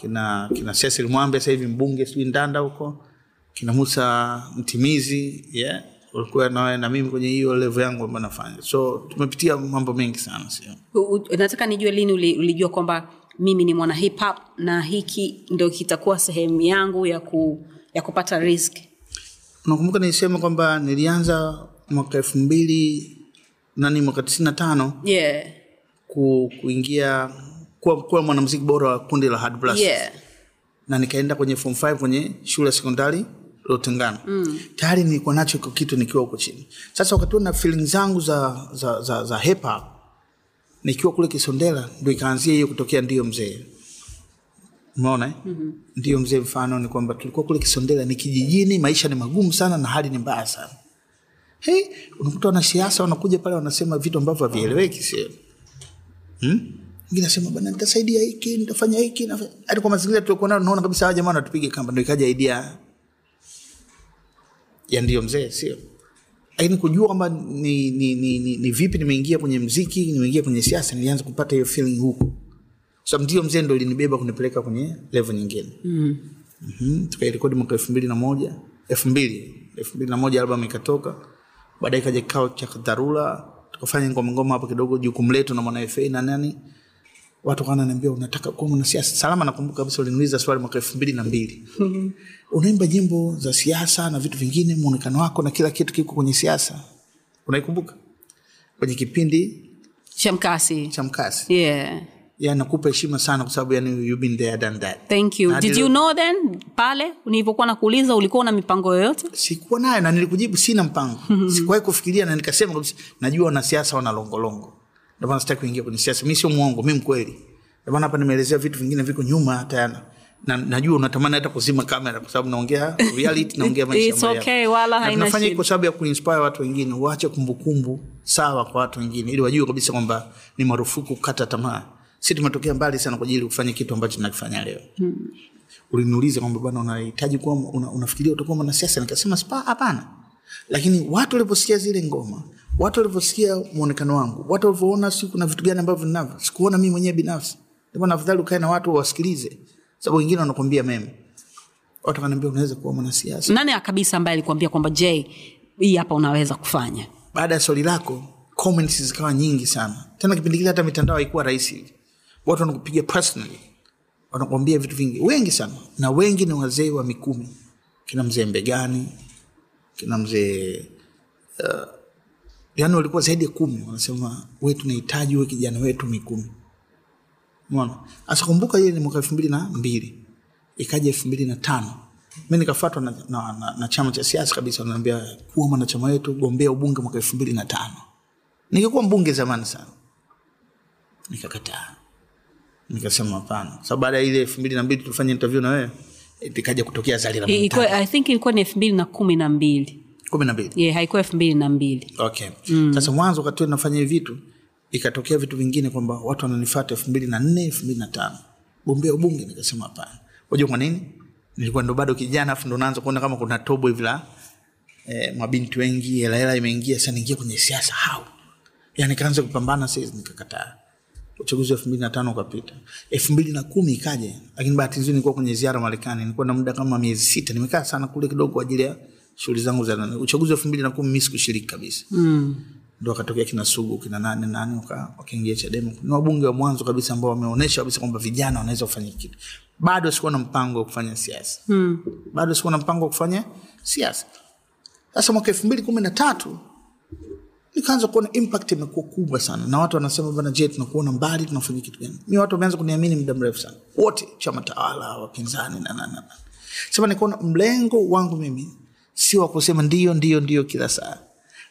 B: Kina kina Cecil Mwambe sasa hivi mbunge sijui Ndanda huko. Kina Musa Mtimizi yeah. Ulikuwa na, na mimi kwenye hiyo levo yangu ambayo nafanya. So tumepitia mambo mengi sana sio?
A: Nataka nijue lini ulijua kwamba mimi ni mwana hip hop na hiki ndo kitakuwa sehemu yangu ya, ku, ya kupata risk?
B: Unakumbuka nilisema kwamba nilianza mwaka elfu mbili nani mwaka tisini na tano
A: yeah.
B: ku, kuingia kuwa, kuwa mwanamziki bora wa kundi la Hard Blast
A: Yeah.
B: na nikaenda kwenye form 5 kwenye shule ya sekondari Lotengano mm. tayari nilikuwa nacho iko kitu nikiwa huko chini. Sasa wakati na feeling zangu za, za, za, za hip hop nikiwa kule Kisondela ndio ikaanzia hiyo kutokea ndio mzee umeona eh? mm-hmm. ndio mzee mfano ni kwamba tulikuwa kule Kisondela ni kijijini, maisha ni magumu sana na hali ni mbaya sana. Hey, unakuta wanasiasa wanakuja pale wanasema vitu ambavyo havieleweki sehemu hmm? nasema bana, nitasaidia hiki, nitafanya hiki, hadi kwa mazingira tulikuwa nayo, naona kabisa hawa jamaa wanatupiga kamba, ndio ikaja idea ya ndio mzee, sio lakini kujua kwamba ni, ni, ni, ni, ni vipi nimeingia kwenye mziki, nimeingia kwenye siasa, nilianza kupata hiyo feeling huko, so ndio mzee ndo linibeba kunipeleka kwenye level nyingine mm. mm-hmm. tukairekodi mwaka elfu mbili na moja elfu mbili elfu mbili na moja albamu ikatoka, baadaye ikaja kikao cha dharura, tukafanya ngoma ngoma hapo kidogo, jukumu letu na mwana FA na nani. Watu kananiambia unataka kuwa mwanasiasa? Salama nakumbuka kabisa uliniuliza swali mwaka elfu mbili na mbili. Unaimba nyimbo za siasa na vitu vingine muonekano wako na kila kitu kiko kwenye siasa? Unaikumbuka? Kwenye kipindi
A: shamkasi
B: cha mkasi.
A: Yeah.
B: Ya nakupa heshima sana kwa sababu yani you've been there done that.
A: Thank you.
B: Na
A: did you know then pale nilivyokuwa nakuuliza ulikuwa na mipango yoyote?
B: Sikuwa nayo na nilikujibu sina mpango. Sikuwahi kufikiria na nikasema kabisa najua wanasiasa wana longolongo. Ndio maana sitaki kuingia kwenye siasa. Mi sio mwongo mi mkweli. Ndio maana hapa nimeelezea vitu vingine viko nyuma hata yana. Na najua unatamani hata kuzima kamera kwa sababu naongea reality naongea maisha
A: okay, wala
B: Na
A: haina
B: tunafanya hii kwa sababu ya kuinspire watu wengine. Waache kumbukumbu sawa kwa watu wengine ili wajue kabisa kwamba ni marufuku kukata tamaa si tumetokea mbali sana kwa ajili ya kufanya kitu ambacho tunakifanya leo. Uliniuliza kwamba bwana unahitaji kuwa una, unafikiria utakuwa mwanasiasa? Nikasema spa hapana. Lakini watu waliposikia zile ngoma watu walivyosikia mwonekano wangu watu walivyoona si kuna vitu gani ambavyo ninavyo sikuona mimi mwenyewe binafsi. Ndio afadhali ukae na watu wasikilize sababu wengine wanakwambia meme watu wananiambia unaweza kuwa mwanasiasa.
A: Nani kabisa ambaye alikuambia kwamba j hii hapa unaweza kufanya?
B: Baada ya swali lako comments zikawa nyingi sana. Tena kipindi kile hata mitandao haikuwa rahisi watu wanakupiga personally. Wanakuambia vitu vingi. Wengi sana. Na wengi ni wazee wa mikumi. Kina mzee mbegani kina mzee uh, yani walikuwa zaidi ya kumi. Wanasema we tunahitaji we kijana wetu mikumi. Mona hasa ile ni mwaka elfu mbili na mbili. Ikaja elfu mbili na tano. Mi nikafatwa na, na, na, na chama cha siasa kabisa. Wanaambia kuwa mwanachama wetu gombea ubunge mwaka elfu mbili na tano. Nikikuwa mbunge zamani sana. Nikakataa nikasema hapana. Sababu baada ya ile elfu mbili na mbili tulifanya interview na wewe ikaja kutokea zali la
A: Ilikuwa- i think ilikuwa ni elfu mbili na kumi na mbili.
B: Kumi na mbili.
A: Yeah, haikuwa elfu mbili na mbili.
B: Okay. Sasa mwanzo wakati nafanya hivi vitu ikatokea vitu vingine kwamba watu wananifata elfu mbili na nne elfu mbili na tano. Gombea ubunge nikasema hapana. Wajua kwa nini? Nilikuwa ndo bado kijana afu ndo naanza kuona kama kuna tobo hivi la eh, mabinti wengi hela hela imeingia sa niingia kwenye siasa hau yani kaanza kupambana sasa nikakataa uchaguzi wa elfu mbili na tano ukapita. Elfu mbili na kumi ikaja lakini bahati nzuri nilikuwa kwenye ziara marekani. Nilikuwa na muda kama miezi sita. Nimekaa sana kule kidogo kwa ajili ya shughuli zangu za nani. uchaguzi wa elfu mbili na kumi mi sikushiriki kabisa.
A: Mm.
B: ndo akatokea kina sugu kina nane nane wakaingia chadema. Ni wabunge wa mwanzo kabisa ambao wameonyesha kabisa kwamba vijana wanaweza kufanya kitu. Bado sikuwa na mpango wa kufanya siasa.
A: Mm.
B: bado sikuwa na mpango wa kufanya siasa. Sasa mwaka elfu mbili kumi na tatu nikaanza kuona impact imekuwa kubwa sana. Na watu wanasema bana je tunakuona mbali tunafanya kitu gani? Mi watu wameanza kuniamini muda mrefu sana. Wote chama tawala wapinzani na na na na. sema nikaona mlengo wangu mimi si wa kusema ndio ndio ndio kila saa.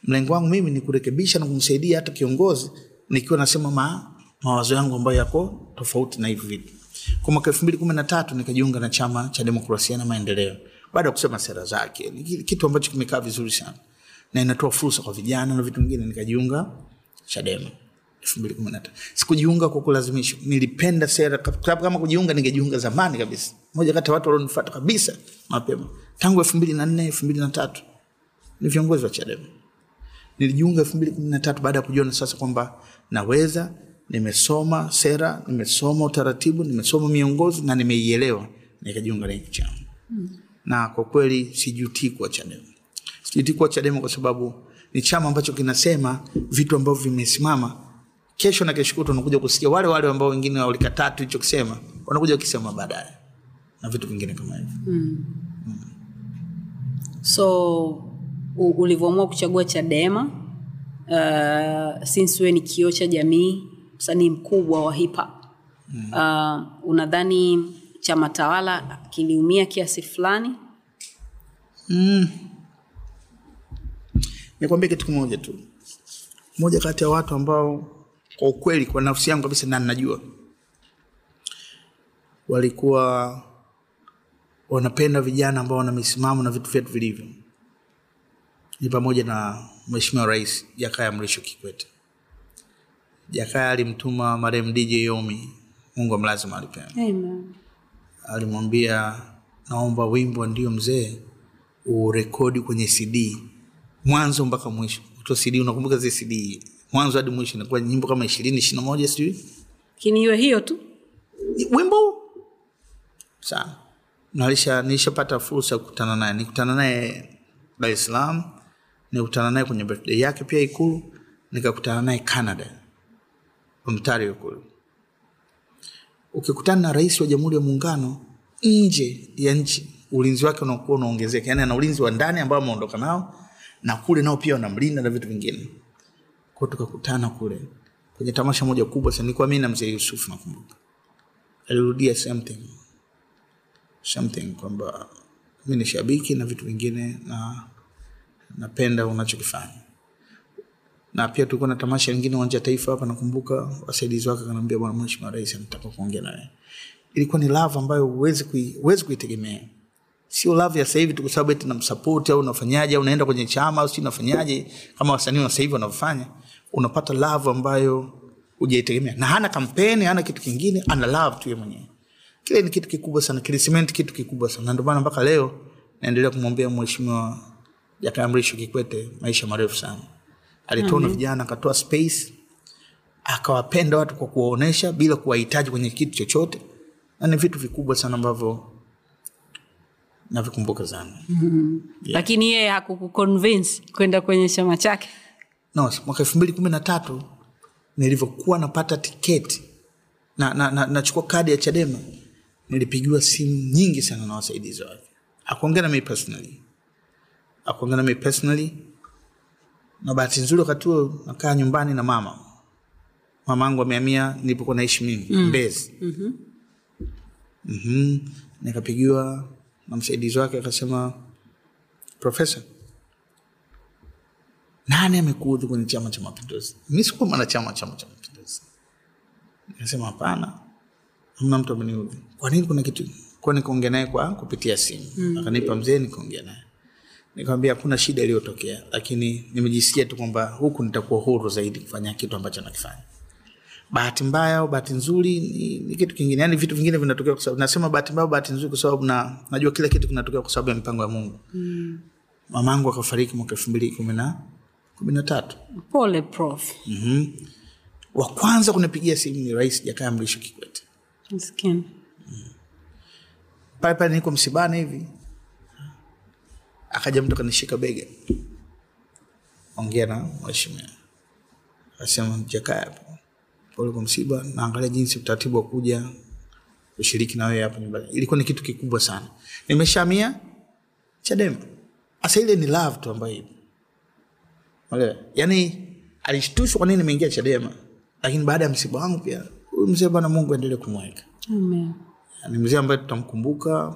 B: Mlengo wangu mimi ni kurekebisha na kumsaidia hata kiongozi nikiwa nasema ma, mawazo yangu ambayo yako tofauti na hivi vitu. Kwa mwaka elfu mbili kumi na tatu nikajiunga na chama cha demokrasia na maendeleo. Baada ya kusema sera zake kitu ambacho kimekaa vizuri sana na inatoa fursa kwa vijana na vitu vingine. Nikajiunga chadema elfu mbili kumi na sikujiunga kwa kulazimishwa nilipenda sera. Kama kujiunga ningejiunga zamani kabisa. Moja kati ya watu walionifata kabisa mapema. Tangu elfu mbili na nne elfu mbili na tatu. Ni viongozi wa chadema. Nilijiunga elfu mbili kumi na tatu baada ya kujiona sasa kwamba naweza nimesoma sera nimesoma utaratibu nimesoma miongozo na nimeielewa. Nikajiunga na hiki chama. Mm. na kwa kweli sijutii kuwa chadema sijutii kuwa chadema kwa sababu ni chama ambacho kinasema vitu ambavyo vimesimama. Kesho na kesho kutwa unakuja kusikia wale wale ambao wengine walikataa tu hicho kusema wanakuja wakisema baadaye na vitu vingine kama hivyo.
A: So ulivyoamua kuchagua chadema uh, since wewe ni kioo cha jamii msanii mkubwa wa hip hop uh, unadhani chama tawala kiliumia kiasi fulani
B: nikwambia kitu kimoja tu. Moja kati ya watu ambao kwa ukweli kwa nafsi yangu kabisa na najua walikuwa wanapenda vijana ambao wana misimamo na vitu vyetu vilivyo. Ni pamoja na mheshimiwa rais jakaya mrisho kikwete. Jakaya alimtuma marehemu dj yomi mungu amlazima mahali pema. Alimwambia naomba wimbo ndio mzee urekodi kwenye cd mwanzo mpaka mwisho. To cd unakumbuka zile cd mwanzo hadi mwisho inakuwa nyimbo kama ishirini ishiri na moja sijui.
A: Lakini iwe hiyo tu.
B: Wimbo? Sana. Nalisha nilishapata fursa ya kukutana naye. Nikutana naye dar es salaam nikutana naye kwenye birthday yake pia ikulu nikakutana naye canada ontario kule. Ukikutana na rais wa jamhuri ya muungano nje ya nchi ulinzi wake unakuwa unaongezeka. Yaani ana ulinzi wa ndani ambao ameondoka nao na kule nao pia wanamlinda na vitu vingine. Kwao tukakutana kule. Kwenye tamasha moja kubwa sana. Nilikuwa mi na mzee yusuf nakumbuka. Alirudia something. Something kwamba mi ni shabiki na vitu vingine na napenda unachokifanya. Na pia tulikuwa na tamasha lingine uwanja wa taifa hapa nakumbuka. Wasaidizi wake kanaambia bwana mheshimiwa rais anataka kuongea nawe. Ilikuwa ni lava ambayo huwezi kui, kuitegemea sio love ya sasa hivi tu kwa sababu eti namsupport au unafanyaje au unaenda kwenye chama au si unafanyaje kama wasanii wa sasa hivi wanavyofanya unapata love ambayo hujaitegemea. Na hana kampeni hana kitu kingine ana love tu yeye mwenyewe. Kile ni kitu kikubwa sana kilisimenti kitu kikubwa sana. Na ndio maana mpaka leo naendelea kumwombea mheshimiwa jakaya mrisho kikwete maisha marefu sana. Alitoa na vijana akatoa space akawapenda watu kwa kuwaonesha bila kuwahitaji kwenye kitu chochote. Na ni vitu vikubwa sana ambavyo navikumbuka sana
A: lakini yeye hakukuconvince kwenda kwenye chama chake?
B: No, mwaka elfu mbili kumi na tatu nilivyokuwa napata tiketi na, na, na, nachukua kadi ya chadema nilipigiwa simu nyingi sana na wasaidizi wake. Akuongea na personally. Akuongea na personally. Na bahati nzuri wakati huo nakaa nyumbani na mama. Mama angu ameamia nilipokuwa naishi mimi mm. mbezi. Mm-hmm. Mm-hmm. nikapigiwa na msaidizi wake akasema profesa nani amekuudhi kwenye chama cha mapinduzi? Mi sikuwa mwanachama wa chama cha mapinduzi. Nikasema hapana hamna mtu ameniudhi. Kwa nini kuna kitu? Kwa nikaongea naye kwa kupitia simu? Mm. akanipa mzee nikaongea naye. Nikamwambia hakuna shida iliyotokea lakini nimejisikia tu kwamba huku nitakuwa huru zaidi kufanya kitu ambacho nakifanya bahati mbaya au bahati nzuri ni, ni kitu kingine. Yani vitu vingine vinatokea kwa sababu nasema bahati mbaya bahati nzuri kwa sababu na najua kila kitu kinatokea kwa sababu ya mipango ya mungu. Mm. mamangu akafariki mwaka elfu mbili kumi na kumi na tatu.
A: Pole prof.
B: Mm-hmm. wa kwanza kunipigia simu ni rais jakaya mrisho kikwete.
A: Mm.
B: pale pale niko msibani hivi. Akaja mtu akanishika bega. Ongea na mheshimiwa. Akasema jakaya hapo pole kwa msiba naangalia jinsi utaratibu wa kuja kushiriki na wewe hapa nyumbani. Ilikuwa ni kitu kikubwa sana. Nimeshamia chadema. Hasa ile ni love tu ambayo ipo. Unaelewa? yaani alishtushwa kwa nini nimeingia chadema? Lakini baada ya msiba wangu pia huyu mzee bwana mungu aendelee kumweka.
A: Amen.
B: ni mzee ambaye tutamkumbuka.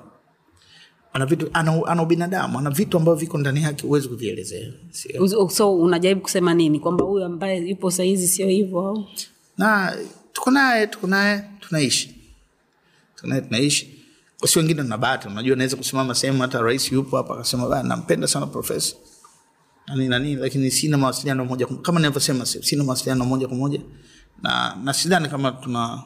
B: Ana vitu ana, ana ubinadamu ana vitu ambavyo viko ndani yake huwezi kuvielezea.
A: So unajaribu kusema nini? Kwamba huyu ambaye yupo sahizi sio hivyo au
B: na tuko naye tuko naye tunaishi. Tuko naye tunaishi. Si wengine na bahati unajua naweza kusimama sehemu hata rais yupo hapa akasema nampenda sana profesa. Nani nani lakini sina mawasiliano moja kama nilivyosema sina mawasiliano moja kwa moja. Na na sidhani kama tuna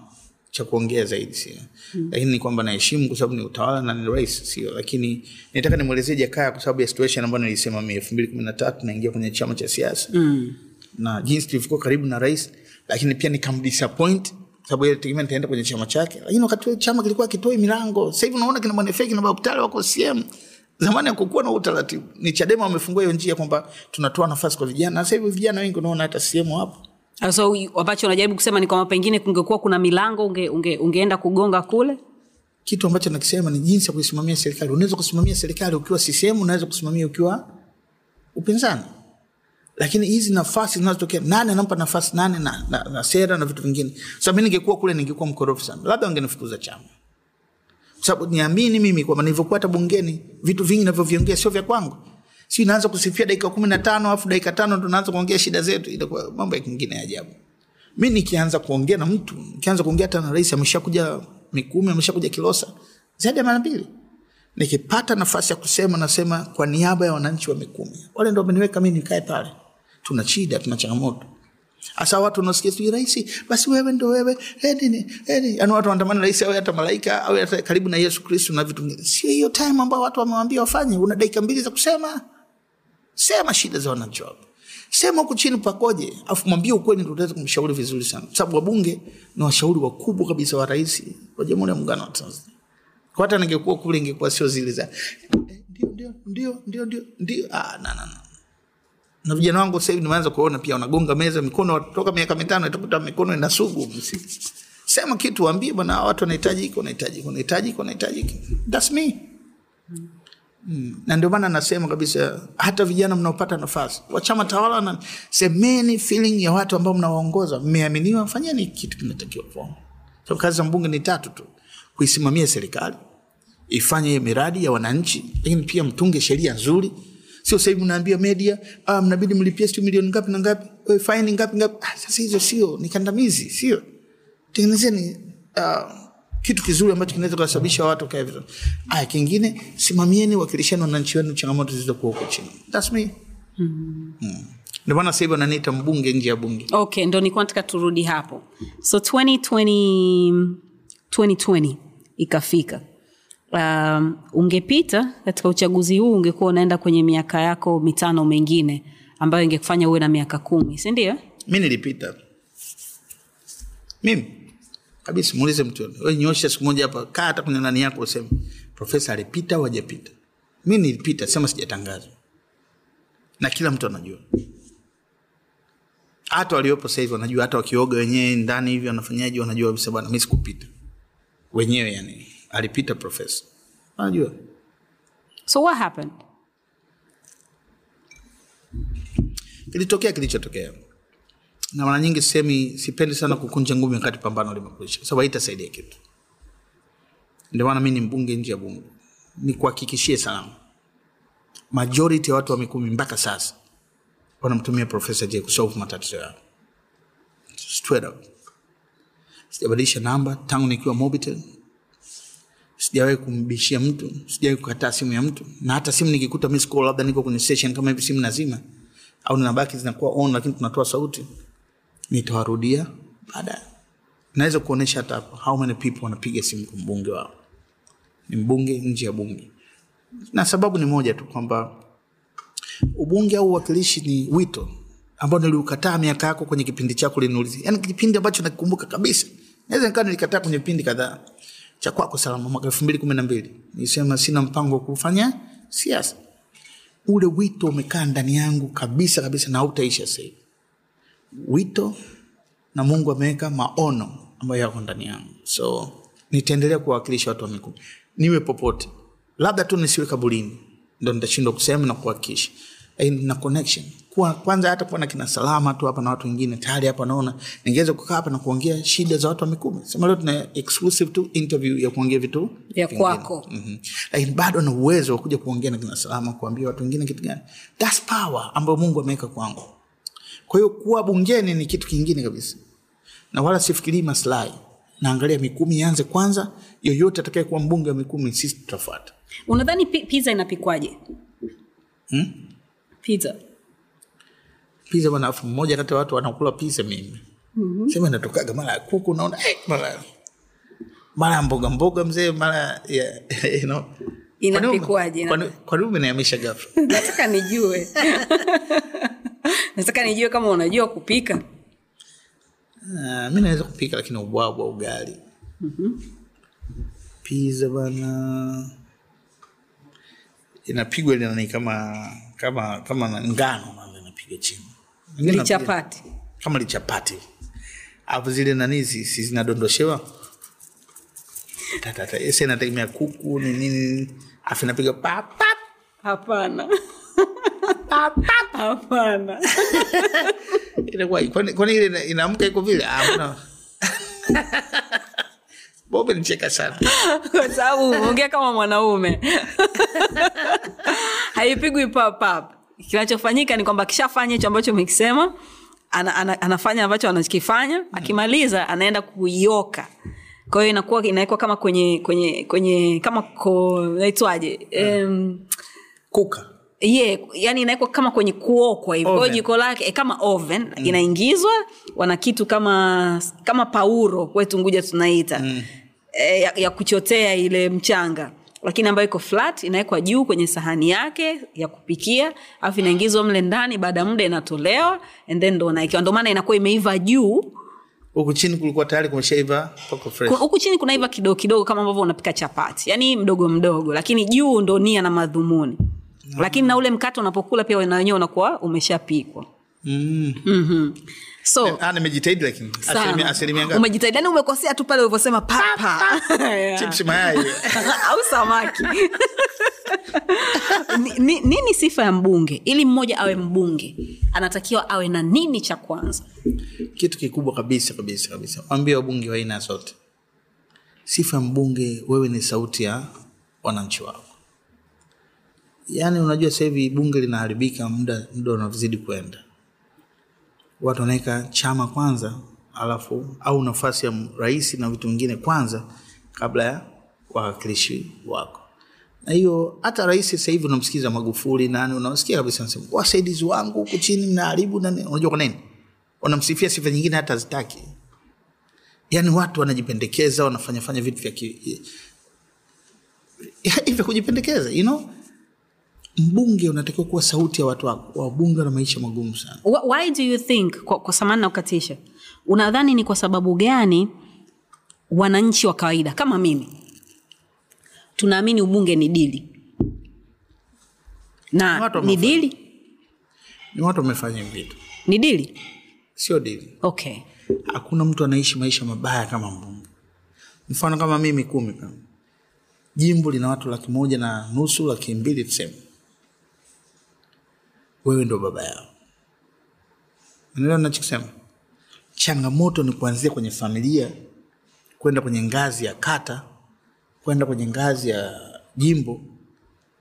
B: cha kuongea zaidi sio mm. lakini ni kwamba naheshimu kwa sababu ni utawala na ni rais sio. Lakini nitaka nimwelezee jakaya kwa sababu ya situation ambayo nilisema mi elfu mbili kumi na tatu naingia kwenye chama cha siasa. Mm. na jinsi tulivyokuwa karibu na rais lakini pia nikamdisappoint sababu yeye tegemea nitaenda kwenye chama chake. Lakini wakati ule chama kilikuwa kitoi milango. Sasa hivi unaona kina Mwanefeki kina Bakutale wako CM zamani hakukuwa na utaratibu ni Chadema wamefungua hiyo njia kwamba tunatoa nafasi kwa vijana. Sasa hivi vijana wengi unaona hata CM hapo
A: so ambacho unajaribu kusema ni kwamba pengine kungekuwa kuna milango unge, unge, ungeenda kugonga kule?
B: Kitu ambacho nakisema ni jinsi ya kuisimamia serikali. Unaweza kusimamia serikali ukiwa CCM unaweza kusimamia ukiwa upinzani lakini hizi nafasi zinazotokea nani anampa nafasi nani na, na, na sera na vitu vingine? Sasa mi ningekuwa kule ningekuwa mkorofi sana. Labda wangenifukuza chama. Sababu niamini mimi kwamba nilivyokuwa hata bungeni vitu vingi navyoviongea sio vya kwangu. Si naanza kusifia dakika kumi na tano alafu dakika tano tunaanza kuongea shida zetu. Itakuwa mambo ya kingine ya ajabu. Mi nikianza kuongea na mtu nikianza kuongea hata na rais ameshakuja mikumi ameshakuja kilosa zaidi ya mara mbili. Nikipata nafasi ya kusema nasema kwa niaba ya wananchi wa mikumi. Wale ndo wameniweka mi nikae pale tuna shida tuna changamoto. Hasa watu wanasikia sijui rahisi basi wewe ndo wewe. Edini edini yani watu wanatamani rahisi awe hata malaika awe hata karibu na yesu kristu na vitu vingine. Sio hiyo time ambao watu wamewambia wafanye. Una dakika mbili za kusema. Sema shida za wananchi. Wako sema huku chini pakoje. Afu mwambie ukweli ndo utaweza kumshauri vizuri sana. Sababu wabunge ni washauri wakubwa kabisa wa rais wa jamhuri ya muungano wa tanzania. Kwa hata ningekuwa kule ingekuwa sio zile za eh, ndio ndio ndio ndio ndio ndio. Ah, na, na, na na vijana wangu sasa hivi nimeanza kuona pia wanagonga meza mikono toka miaka mitano itakuta mikono ina sugu. Sema kitu waambie bwana watu wanahitaji hiki wanahitaji hiki wanahitaji hiki wanahitaji hiki. That's me. Mm. na ndio maana nasema kabisa hata vijana mnaopata nafasi wa chama tawala na semeni feeling ya watu ambao mnawaongoza. Mmeaminiwa fanyeni kitu kinatakiwa kufanya so, kazi za mbunge ni tatu tu. Kuisimamia serikali ifanye miradi ya wananchi lakini pia mtunge sheria nzuri sio sasa hivi mnaambia media ah, mnabidi mlipie sijui milioni ngapi na ngapi. Faini ngapi ngapi. Ah, sasa hizo sio ni kandamizi sio. Tengenezeni uh, kitu kizuri ambacho kinaweza kusababisha watu kae vizuri. Aya kingine simamieni wakilishani wananchi wenu changamoto zilizokuwa huko chini. That's me. Mm. ndio maana sasa hivi wananiita mbunge nje ya bunge.
A: Okay ndo nilikuwa nataka turudi hapo. So 2020, 2020 ikafika um, ungepita katika uchaguzi huu ungekuwa unaenda kwenye miaka yako mitano mengine ambayo ingekufanya uwe na miaka kumi sindio
B: mi nilipita. Mimi kabisa muulize mtu nyosha siku moja hapa kaa hata kwenye nani yako useme profesa alipita au hajapita? Mi nilipita sema sijatangazwa. Na kila mtu anajua. Hata waliopo sahivi wanajua hata wakioga wenyewe ndani hivi wanafanyaji wanajua kabisa bwana mi sikupita. Wenyewe yani alipita profesa unajua.
A: So what happened?
B: Kilitokea kilichotokea. Na mara nyingi sisemi sipendi sana kukunja ngumi wakati pambano limekuisha sababu haitasaidia kitu. Ndio maana mi ni mbunge nje ya bunge. Nikuhakikishie salama. Majority ya watu wa mikumi mpaka sasa wanamtumia profesa j kusolve matatizo yao. Straight up. Sijabadilisha namba tangu nikiwa mobitel sijawahi kumbishia mtu sijawahi kukataa simu ya mtu. Na hata simu nikikuta miss call labda niko kwenye session kama hivi simu nazima au ninabaki zinakuwa on lakini tunatoa sauti nitawarudia baadaye. Naweza kuonyesha hata how many people wanapiga simu kwa mbunge wao. Ni mbunge nje ya bunge. Na sababu ni moja tu kwamba ubunge au uwakilishi ni wito ambao niliukataa miaka yako kwenye kipindi chako liniuliza yaani kipindi ambacho nakikumbuka kabisa. Naweza nikaa nilikataa kwenye vipindi kadhaa cha kwako salama mwaka elfu mbili kumi na mbili. Nisema sina mpango wa kufanya siasa. Ule wito umekaa ndani yangu kabisa kabisa na hautaisha sahivi wito na mungu ameweka maono ambayo yako ndani yangu. So nitaendelea kuwawakilisha watu wa mikumi. Niwe popote. Labda tu nisiwe kaburini. Ndo nitashindwa kusema na kuhakikisha. Na connection kuwa kwanza hata kuwa na kina salama tu hapa na watu wengine tayari hapa naona ningeweza kukaa hapa na kuongea shida za watu wa mikumi. Sema leo tuna exclusive tu interview ya kuongea vitu
A: Ya kwako.
B: Mhm. lakini bado na uwezo wa kuja kuongea na kina salama kuambia watu wengine kitu gani? Thats power ambayo mungu ameweka kwangu. Kwa hiyo kuwa bungeni ni kitu kingine kabisa. Na wala sifikirii maslahi. Naangalia mikumi ianze kwanza yoyote atakaye kuwa mbunge wa mikumi sisi tutafuata.
A: Unadhani pi- pizza inapikwaje?
B: Hmm?
A: pizza
B: pizza bwana afu mmoja kati ya watu wanakula pizza mimi. Mm-hmm. sema inatokaga mara ya kuku naona eh, mara mara ya mboga mboga mzee mara ya you know.
A: Inapikwaje?
B: Kwa nini- umenihamisha ghafla?
A: Nataka nijue. Nataka nijue kama unajua kupika.
B: Uh, mi naweza kupika lakini ubwabwa ugali. Pizza bana inapigwa ile kama kama kama ngano napiga inapiga chini
A: lichapati.
B: Kama lichapati. Alafu zile nani si zinadondoshewa. Ese inategemea kuku ni nini. Afu inapiga pap pap
A: hapana. Hapana.
B: Kwani ile inaamka iko vile? Bobe nicheka sana.
A: Kwa sababu ongea kama mwanaume. Haipigwi papap kinachofanyika ni kwamba akishafanya hicho ambacho umekisema ana, ana, anafanya ambacho anakifanya akimaliza anaenda kuioka. Kwa hiyo inakuwa inawekwa kama kwenye kwenye kwenye kama naitwaje um,
B: kuka.
A: yeah, yani inawekwa kama kwenye kuokwa hivi. Kwa jiko lake eh, kama oven mm. inaingizwa wana kitu kama kama pauro kwetu nguja tunaita. Mm. e, ya, ya kuchotea ile mchanga lakini ambayo iko flat inawekwa juu kwenye sahani yake ya kupikia alafu inaingizwa mle ndani baada ya muda inatolewa and then ndo unaikiwa. Ndo maana inakuwa imeiva juu.
B: Huku chini kulikuwa tayari kumeshaiva
A: huku chini kunaiva kidogo kidogo kama ambavyo unapika chapati. Yani mdogo mdogo lakini juu ndo nia na madhumuni. Lakini na ule mkate unapokula pia wenyewe unakuwa umeshapikwa
B: mm.
A: mm-hmm. so
B: nimejitahidi lakini. Asilimia ngapi?
A: Umejitahidi. Yani umekosea tu pale ulivyosema papa.
B: Mayai.
A: Au samaki. Ni, ni, nini sifa ya mbunge? Ili mmoja awe mbunge anatakiwa awe na nini cha kwanza?
B: Kitu kikubwa kabisa kabisa kabisa. Wambia wabunge wa aina zote. Sifa ya mbunge wewe ni sauti ya wananchi wako. Yaani unajua sasa hivi bunge linaharibika muda muda unavyozidi kwenda watu wanaweka chama kwanza alafu au nafasi ya rais na vitu vingine kwanza kabla ya wawakilishi wako. Na hiyo hata rais sasa hivi unamsikiza magufuli nani unasikia kabisa nasema wasaidizi wangu huku chini mnaharibu nani unajua kwa nini? Wanamsifia sifa nyingine hata zitaki yaani watu wanajipendekeza wanafanyafanya vitu vya hivyo kujipendekeza you know mbunge unatakiwa kuwa sauti ya watu wako wabunge wana maisha magumu sana.
A: Why do you think kwa, kwa samani na kukatisha unadhani ni kwa sababu gani wananchi wa kawaida kama mimi tunaamini ubunge ni dili? Na ni dili?
B: Ni watu wamefanya vitu.
A: Ni dili?
B: Sio dili.
A: Okay.
B: Hakuna mtu anaishi maisha mabaya kama mbunge. Mfano kama mimi kumi kama. Jimbo lina watu laki moja na nusu laki mbili tuseme wewe ndo baba yao. Unaelewa nachokisema changamoto ni kuanzia kwenye familia kwenda kwenye ngazi ya kata kwenda kwenye ngazi ya jimbo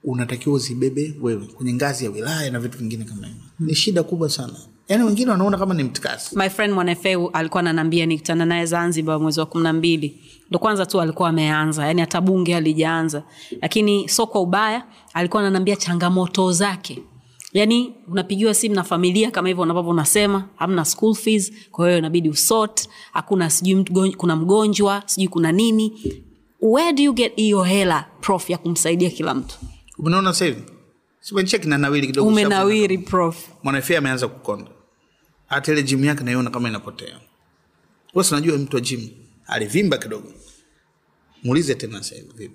B: unatakiwa uzibebe wewe kwenye ngazi ya wilaya na vitu vingine kama hivyo. Ni shida kubwa sana. Yaani wengine wanaona kama ni mtikasi
A: my friend mwanefeu alikuwa ananiambia nikutana naye zanzibar mwezi wa kumi na mbili. Ndo kwanza tu alikuwa ameanza yani hata bunge alijaanza lakini so kwa ubaya alikuwa ananiambia changamoto zake yaani unapigiwa simu na familia kama hivyo ambavyo unasema hamna school fees kwa hiyo inabidi usort hakuna sijui kuna mgonjwa sijui kuna nini. Where do you get hiyo hela prof ya kumsaidia kila mtu?
B: Umenaona sahivi hivi? Simencheki nawili kidogo.
A: Umenawiri prof.
B: mwanafia ameanza kukonda. Hata ile jimu yake naiona kama inapotea. Wasi unajua mtu wa jimu alivimba kidogo? Muulize tena sahivi vipi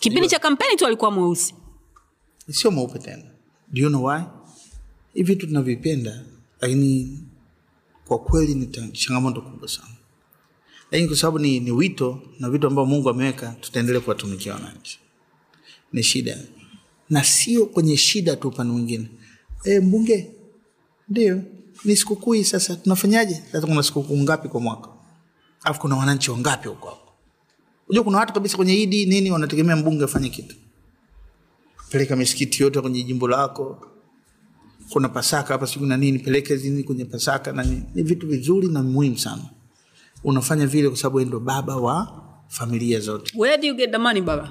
A: kipindi cha kampeni tu alikuwa mweusi.
B: Sio mweupe tena do you know why? Hivi vitu tunavipenda lakini kwa kweli ni changamoto kubwa sana. Lakini kwa sababu ni, ni wito na vitu ambavyo mungu ameweka tutaendelea kuwatumikia wananchi. Ni shida. Na sio kwenye shida tu upande mwingine. E, mbunge ndio. Ni sikukuu hii sasa tunafanyaje? Sasa kuna sikukuu ngapi kwa mwaka? Alafu kuna wananchi wangapi huko unajua kuna watu kabisa kwenye idi nini wanategemea mbunge afanye kitu peleka misikiti yote kwenye jimbo lako. Kuna pasaka hapa siku na nini. Peleke zini kwenye pasaka na nini. Ni vitu vizuri na muhimu sana. Unafanya vile kwa sababu ndo baba wa familia zote.
A: Where do you get the money baba?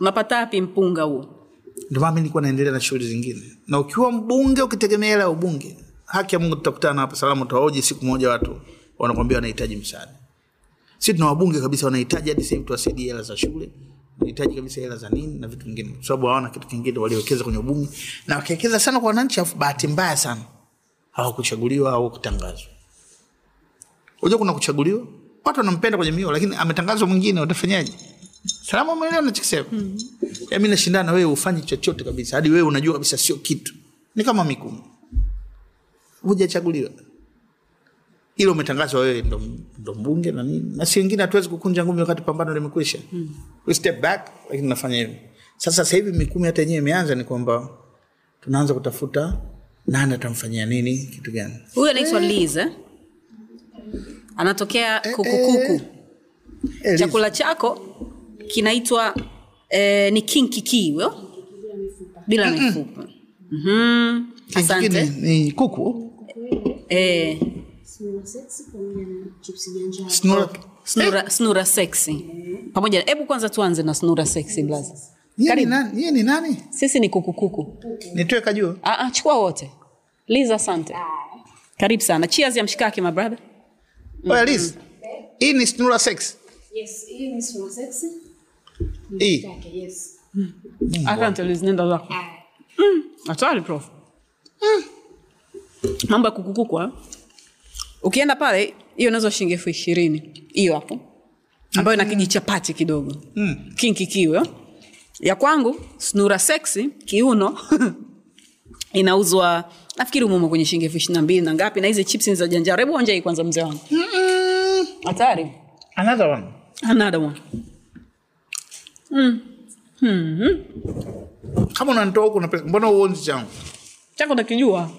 A: Unapata wapi mpunga huo?
B: Ndio maana mimi nilikuwa naendelea na shughuli zingine. Na ukiwa mbunge ukitegemea hela ya ubunge haki ya mungu tutakutana hapa. Salamu utawaoji siku moja watu wanakwambia wanahitaji msaada. Si tuna wabunge kabisa wanahitaji hadi sasa hivi tuwasaidie hela za shule wanahitaji kabisa hela za nini na vitu vingine. Kwa sababu hawana kitu kingine waliwekeza kwenye ubunge na wakiwekeza sana kwa wananchi afu bahati mbaya sana hawakuchaguliwa au kutangazwa. Unajua kuna kuchaguliwa? Watu wanampenda kwenye mio lakini ametangazwa mwingine watafanyaje? Salama umeelewa nachokisema. Mm. mi nashindana na wewe ufanye chochote kabisa hadi wewe unajua kabisa sio kitu. Ni kama mikumu. Hujachaguliwa ilo umetangazwa wewe ndo, ndo mbunge na nini? Na si wengine hatuwezi kukunja ngumi wakati pambano limekwisha. Mm. we step back lakini nafanya hivi. Sasa sasa hivi mikumi hata yenyewe imeanza ni kwamba tunaanza kutafuta nani atamfanyia nini kitu gani.
A: Huyu anaitwa liz eh? anatokea kukukuku
B: Eh, Liz,
A: chakula chako kinaitwa eh, ni kinkiki bila mifupa.
B: Mm-hmm.
A: asante.
B: ni kuku?
A: Eh,
D: Snura
B: snura
A: snura, snura sexy. Pamoja hebu kwanza tuanze na snura sexy blaza
B: Yeye ni nani? Yeye ni nani?
A: sisi ni kukukuku.
B: Nitoe kajua.
A: ah, ah, chukua wote. Liz asante. Karibu sana. Cheers ya mshikaki my brother.
B: Oya Liz. Hii ni Snura Sex.
D: Yes, hii ni snura sexy.
B: Hii.
D: Yes.
A: asante liz. Nenda zako.
D: Ah,
A: hatari prof. Mambo ya kukukuku? Ukienda pale hiyo nazo shilingi elfu ishirini. Hiyo hapo. Ambayo ina kijichapati kidogo. Mm. kinkikiwe ya kwangu snura sexy kiuno inauzwa nafikiri umumo kwenye shilingi elfu ishiri na mbili na ngapi na hizi chips za janjaro. Hebu onja hii kwanza mzee wangu. Hatari.
B: Another one.
A: another one.
B: Kama unanitoa huku. Mbona uonzi changu?
A: chako nakijua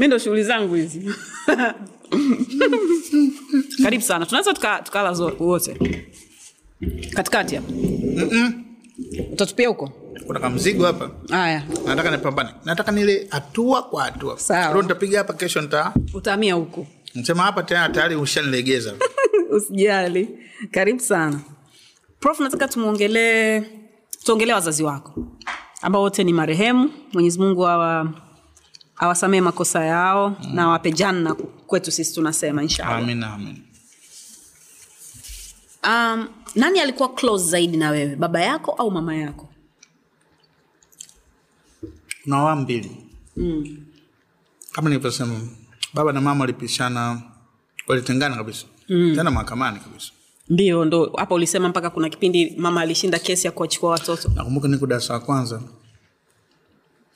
A: mi ndo shughuli zangu hizi. Karibu sana. Tunaweza tukala tuka wote. Katikati hapa. Utatupia huko?
B: Kuna kamzigo hapa.
A: haya.
B: Nataka nipambane. Nataka nile hatua kwa hatua. Leo nitapiga hapa kesho nita
A: utamia huko.
B: Nsema hapa tena tayari ushanilegeza.
A: usijali. Karibu sana. Prof nataka tumwongelee tuongelee wazazi wako ambao wote ni marehemu. Mwenyezi mungu awa awasamee makosa yao mm. na awape janna kwetu sisi tunasema um, nani alikuwa close zaidi na wewe baba yako au mama yako?
B: Kuna awamu mbili. Kama nilivyosema, baba na mama walipishana, walitengana kabisa. Tena mahakamani kabisa.
A: ndio ndo hapa ulisema mpaka kuna kipindi mama alishinda kesi ya kuwachukua watoto.
B: Nakumbuka niko darasa la kwanza.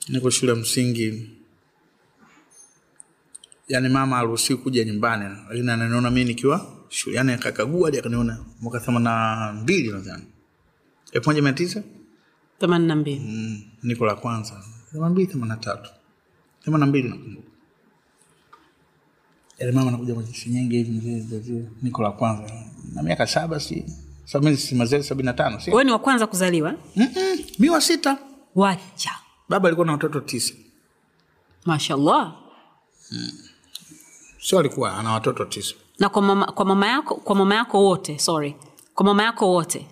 B: Niko shule ya msingi yaani mama aruhusiwi kuja nyumbani. Lakini ananiona mi nikiwa shule. Yani akakagua hadi akaniona mwaka themani na mbili nadhani. Elfu moja mia tisa?
A: Themani na mbili.
B: Mm, niko la kwanza. Themani mbili themani na tatu. Themani na mbili nakumbuka. Yale mama nakuja kwenye nyingi hivi niko la kwanza. Na miaka saba si? Sababu si mazee sabini na tano si?
A: Wewe ni wa kwanza kuzaliwa?
B: Mm-mm, mi wa sita.
A: Wacha.
B: Baba alikuwa na watoto tisa.
A: Mashallah
B: sio alikuwa ana watoto tisa.
A: Na kwa mama, kwa mama yako kwa mama yako wote sorry. Kwa mama yako wote.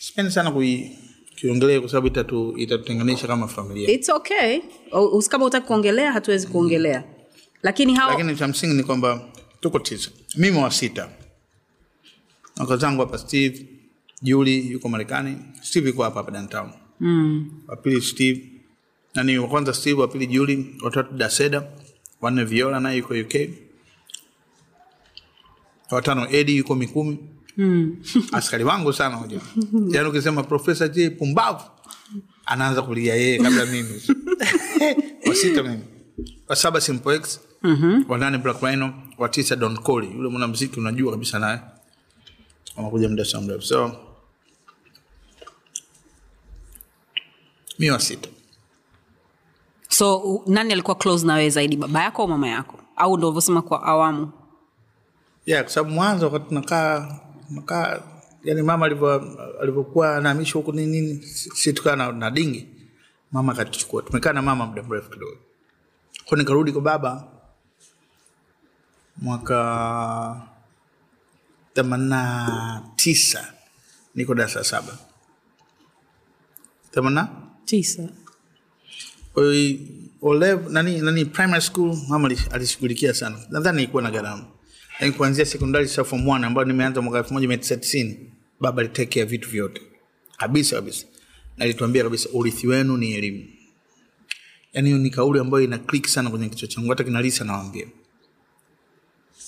B: Sipendi sana kui kwa sababu itatu itatutenganisha kama familia.
A: It's okay. Kama utaki kuongelea hatuwezi kuongelea. Lakini hao
B: lakini cha msingi ni kwamba tuko tisa. Mimi wa sita. Waka zangu hapa steve juli yuko marekani. Steve yuko hapa hapa downtown.
A: Mm.
B: wapili steve nani wa kwanza steve wa pili juli watatu daseda wanne viola naye yuko uk watano edi yuko mikumi.
A: Mm.
B: askari wangu sana hoja yaani ukisema profesa j. Pumbavu anaanza kulia yeye kabla mimi. Wasita mimi. Wasaba simple x
A: Mhm.
B: wa nane black rhino. Wa don Coley, yule mwanamuziki unajua kabisa naye. Amekuja muda sa mrefu. So mi wa sita
A: so nani alikuwa close na wewe zaidi baba yako au mama yako? Au ndo ulivyosema kwa awamu?
B: Yeah, kwa sababu mwanzo wakati tunakaa nakaa yani mama alivyokuwa anahamishwa huku nini nini si si tukaa na, na dingi mama akatuchukua. Tumekaa na mama muda mrefu kidogo. Ko nikarudi kwa baba mwaka themanina tisa niko darasa saba. Themanina
A: tisa
B: Kwa olev nani nani primary school mama ali- alishughulikia sana. Nadhani ilikuwa na gharama. Lakini kuanzia sekondari sa form one ambayo nimeanza mwaka elfu moja mia tisa tisini baba alitekea vitu vyote. Kabisa kabisa. Alituambia kabisa urithi wenu ni elimu. Yaani ni kauli ambayo ina click sana kwenye kichwa changu hata kinalisa nawambia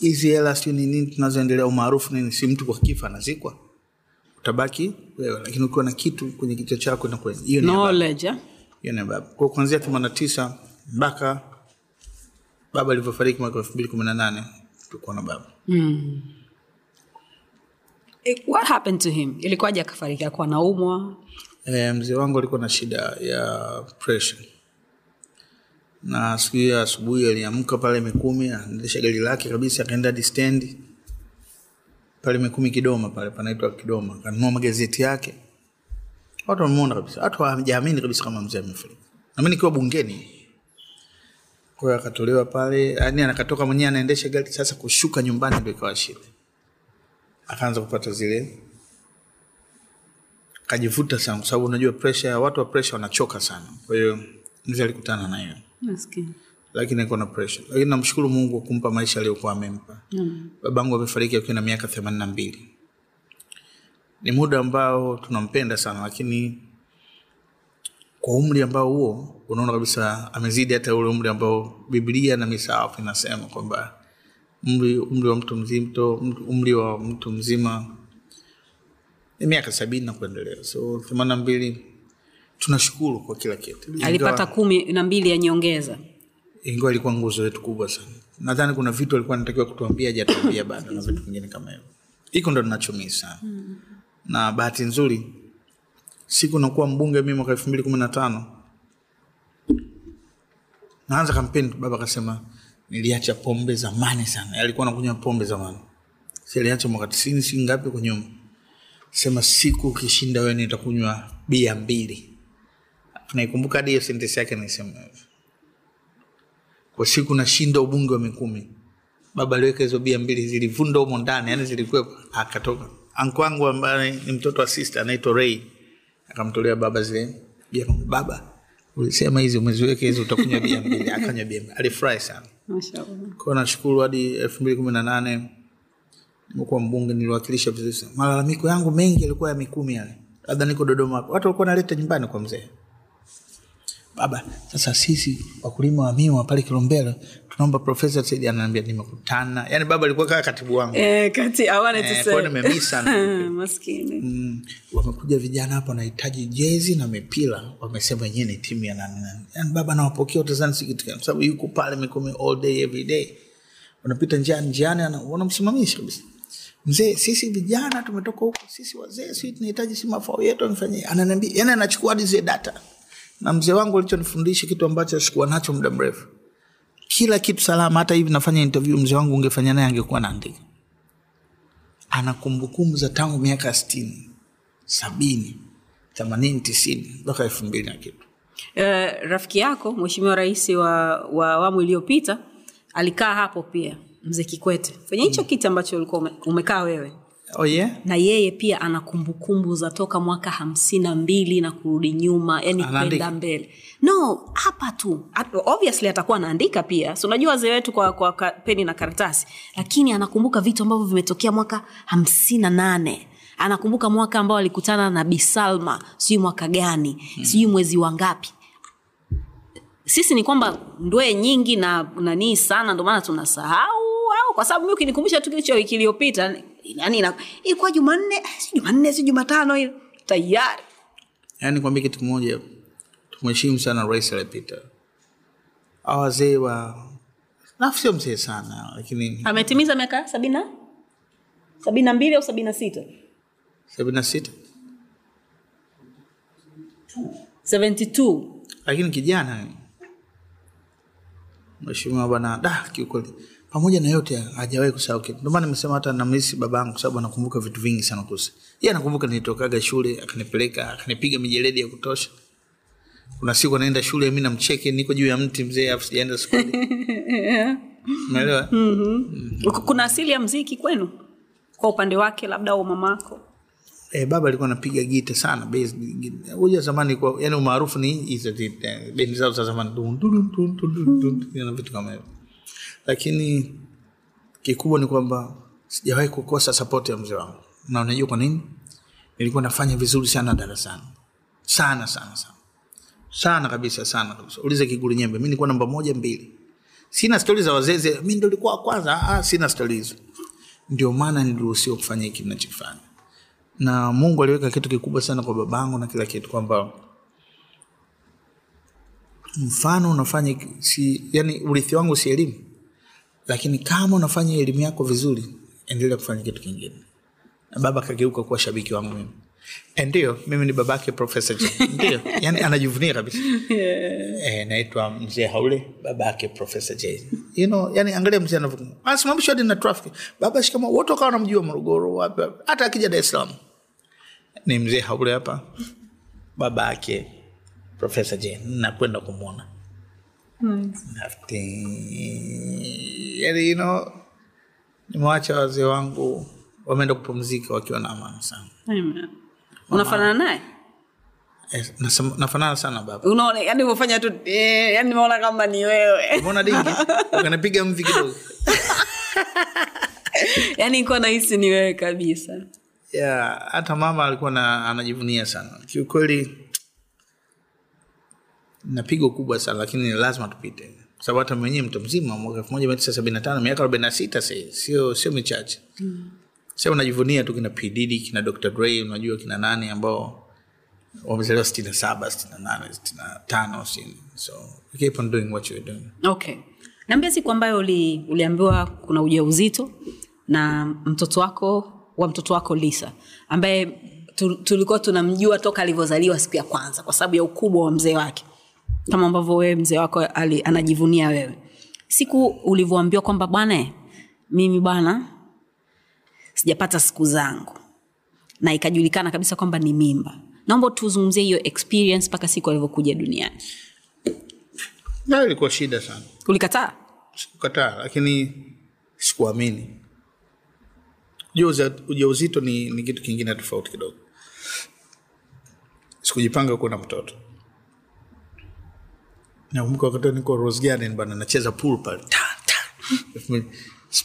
B: hizi hela siu ni nini tunazoendelea umaarufu nini si mtu kwa kifa anazikwa? Utabaki wewe lakini ukiwa na kitu kwenye kichwa chako hiyo baba. Kwa kuanzia 89 mpaka baba alivyofariki mwaka 2018 tulikuwa na baba.
A: Eh, what happened to him ilikuwaje akafariki akuwa naumwa
B: E, mzee wangu alikuwa na shida ya pressure. Na siku hiyo asubuhi aliamka pale Mikumi, anaendesha gari lake kabisa akaenda hadi stendi pale Mikumi Kidoma pale panaitwa Kidoma, akanunua magazeti yake. Watu wamemuona kabisa, watu hawajaamini kabisa kama mzee amefariki. nami nikiwa bungeni kwa hiyo akatolewa pale, yani anakatoka mwenyewe anaendesha gari, sasa kushuka nyumbani ndio ikawa shida. Akaanza kupata zile kajivuta sana, kwa sababu unajua pressure, watu wa pressure wanachoka sana. Kwa hiyo mzee alikutana na hiyo, lakini alikuwa na pressure, lakini namshukuru Mungu kumpa maisha aliyokuwa amempa. Babangu amefariki akiwa na miaka themanini na mbili. Ni muda ambao tunampenda sana, lakini kwa umri ambao huo unaona kabisa amezidi hata ule umri ambao Biblia na misaafu inasema kwamba umri, umri wa mtu mzito, umri wa mtu mzima ni miaka sabini na kuendelea, so themani na mbili. Tunashukuru kwa kila kitu.
A: alipata kumi na mbili ya nyongeza
B: ingawa ilikuwa nguzo yetu kubwa sana. Nadhani kuna vitu alikuwa anatakiwa kutuambia hajatuambia bado na vitu vingine kama hivyo. Hiko ndo ninachomii sana mm. Na bahati nzuri siku nakuwa mbunge mimi mwaka elfu mbili kumi na tano naanza kampeni, baba akasema niliacha pombe zamani sana. Alikuwa nakunywa pombe zamani, siliacha mwaka tisini si ngapi kwa nyuma. Sema siku ukishinda wewe nitakunywa bia mbili. Naikumbuka hadi hiyo sentensi yake naisema hivyo kwa siku nashinda ubunge wa Mikumi. Baba aliweka hizo bia mbili zilivunda humo ndani, yani zilikuwepo, akatoka. Anko wangu ambaye ni mtoto wa sister anaitwa Ray akamtolea baba zile bia. Baba, ulisema hizi umeziweka hizi utakunywa bia mbili. Akanywa bia mbili, alifurahi sana. kwao nashukuru hadi elfu mbili kumi na nane nimekuwa mbunge, niliwakilisha vizuri sana. Malalamiko yangu mengi yalikuwa ya Mikumi yale, labda niko Dodoma watu walikuwa naleta nyumbani kwa mzee baba sasa sisi wakulima wa miwa pale kilombero tunaomba profesa saidi ananiambia nimekutana. Yani baba alikuwa kaa katibu wangu.
A: E, kati
B: e, sana.
A: maskini.
B: Mm, wamekuja vijana hapa wanahitaji jezi na mipira wamesema yenyewe ni timu ya nani nani. Yani baba nawapokea utazani sikitu, kwa sababu yuko pale mikumi all day every day. Unapita njiani njiani wanamsimamisha kabisa. Mzee sisi vijana tumetoka huko sisi wazee si tunahitaji si mafao yetu amfanyie ananiambia yani anachukua hadi zile data na mzee wangu alichonifundisha kitu ambacho sikuwa nacho muda mrefu. Kila kitu salama hata hivi nafanya interview mzee wangu ungefanya naye angekuwa naandika ana kumbukumbu za tangu miaka sitini sabini themanini tisini mpaka elfu mbili na kitu.
A: Uh, rafiki yako mheshimiwa rais wa wa awamu iliyopita alikaa hapo pia mzee kikwete. Kwenye hicho kiti ambacho ulikuwa ume, umekaa wewe
B: oh yeah?
A: na yeye pia ana kumbukumbu za toka mwaka hamsini na mbili na kurudi nyuma yani kwenda mbele. No hapa tu. Obviously atakuwa anaandika pia. So unajua wazee wetu kwa, kwa ka- peni na karatasi. Lakini anakumbuka vitu ambavyo vimetokea mwaka hamsini na nane. Anakumbuka mwaka ambao alikutana na bisalma sijui mwaka gani. Hmm. sijui mwezi wangapi sisi ni kwamba ndwee nyingi na nanii sana ndio maana tunasahau au? Kwa sababu mi ukinikumbusha tu kilicho wiki iliyopita yani ilikuwa jumanne eh, si jumanne si jumatano ile tayari.
B: Yaani kwambia kitu kimoja tumheshimu sana rais aliyepita. Awazee wa nafu sio mzee sana lakini
A: ametimiza miaka sabini na sabini na mbili au sabini na sita?
B: Sabini na sita. Lakini kijana mheshimiwa bwana da kiukweli pamoja na yote hajawahi kusahau kitu ndio maana nimesema hata namisi babangu sababu anakumbuka vitu vingi sana kuhusu yeye anakumbuka nilitokaga shule akanipeleka akanipiga mijeledi ya kutosha kuna siku anaenda shule mi namcheke niko juu ya mti mzee afu sijaenda skuli
A: kuna asili ya mziki kwenu kwa upande wake labda au mamako
B: eh, baba alikuwa anapiga gita sana bass gita. Zamani kwa yani umaarufu ni hizo eh, bendi zao za zamani dun, dun, dun, dun, dun, dun, dun, na vitu kama hivyo lakini kikubwa ni kwamba sijawahi kukosa sapoti ya mzee wangu. Na unajua kwa nini? Nilikuwa nafanya vizuri sana darasani. Sana sana sana. Sana kabisa sana kabisa. Ulize kiguli nyembe mi nilikuwa namba moja mbili. Sina stori za wazeze mi ndo likuwa kwanza. Ah, sina stori hizo ndio maana niliruhusiwa kufanya hiki nachokifanya na mungu aliweka kitu kikubwa sana kwa babangu na kila kitu kwamba mfano unafanya si, yani urithi wangu si elimu lakini kama unafanya elimu yako vizuri endelea kufanya kitu kingine. Baba akageuka kuwa shabiki wangu mimi. Eh, ndio mimi ni babake profesa ndio yani anajivunia kabisa. Eh, naitwa mzee haule babake profesa j. You know, yani angalia mzee anasimamishwa hadi na traffic. Baba shikama wote wakawa namjua morogoro wapi. hata akija dar es salaam. Ni mzee haule hapa babake profesa j nakwenda kumwona nice. yani you know, nimewacha wazee wangu wameenda kupumzika wakiwa na amani sana.
A: Unafanana naye?
B: Yes, nafanana sana baba.
A: Unaona yani umefanya tu eh, yani nimeona kama ni wewe.
B: Mbona dingi? Ukanipiga mvi kidogo.
A: Yani nikuwa nahisi ni wewe kabisa.
B: Yeah, hata mama alikuwa na, anajivunia sana. Kiukweli na pigo kubwa sana lakini ni lazima tupite. Sababu hata mwenyewe mtu mzima mwaka elfu moja mia tisa sabini na tano miaka arobaini na sita sahii sio sio michache. Mm. sa najivunia tu kina pididi kina dr gray unajua kina nani ambao wamezaliwa sitini na saba sitini na nane sitini na tano so keep on doing what you're doing.
A: Okay. Naambia siku ambayo uli, uliambiwa kuna ujauzito na mtoto wako wa mtoto wako lisa ambaye tulikuwa tunamjua toka alivyozaliwa siku ya kwanza kwa sababu ya ukubwa wa mzee wake kama ambavyo wewe mzee wako ali, anajivunia wewe. Siku ulivyoambiwa kwamba bwana mimi bwana sijapata siku zangu. Na ikajulikana kabisa kwamba ni mimba. Naomba tuzungumzie hiyo experience mpaka siku alivyokuja duniani.
B: Nayo ilikuwa shida sana.
A: Ulikataa?
B: Sikukataa lakini sikuamini. Ujauzito ni, ni kitu kingine tofauti kidogo. Sikujipanga kuwa na mtoto nakumbuka wakati niko Rose Garden bana nacheza pool pale Ta, ta.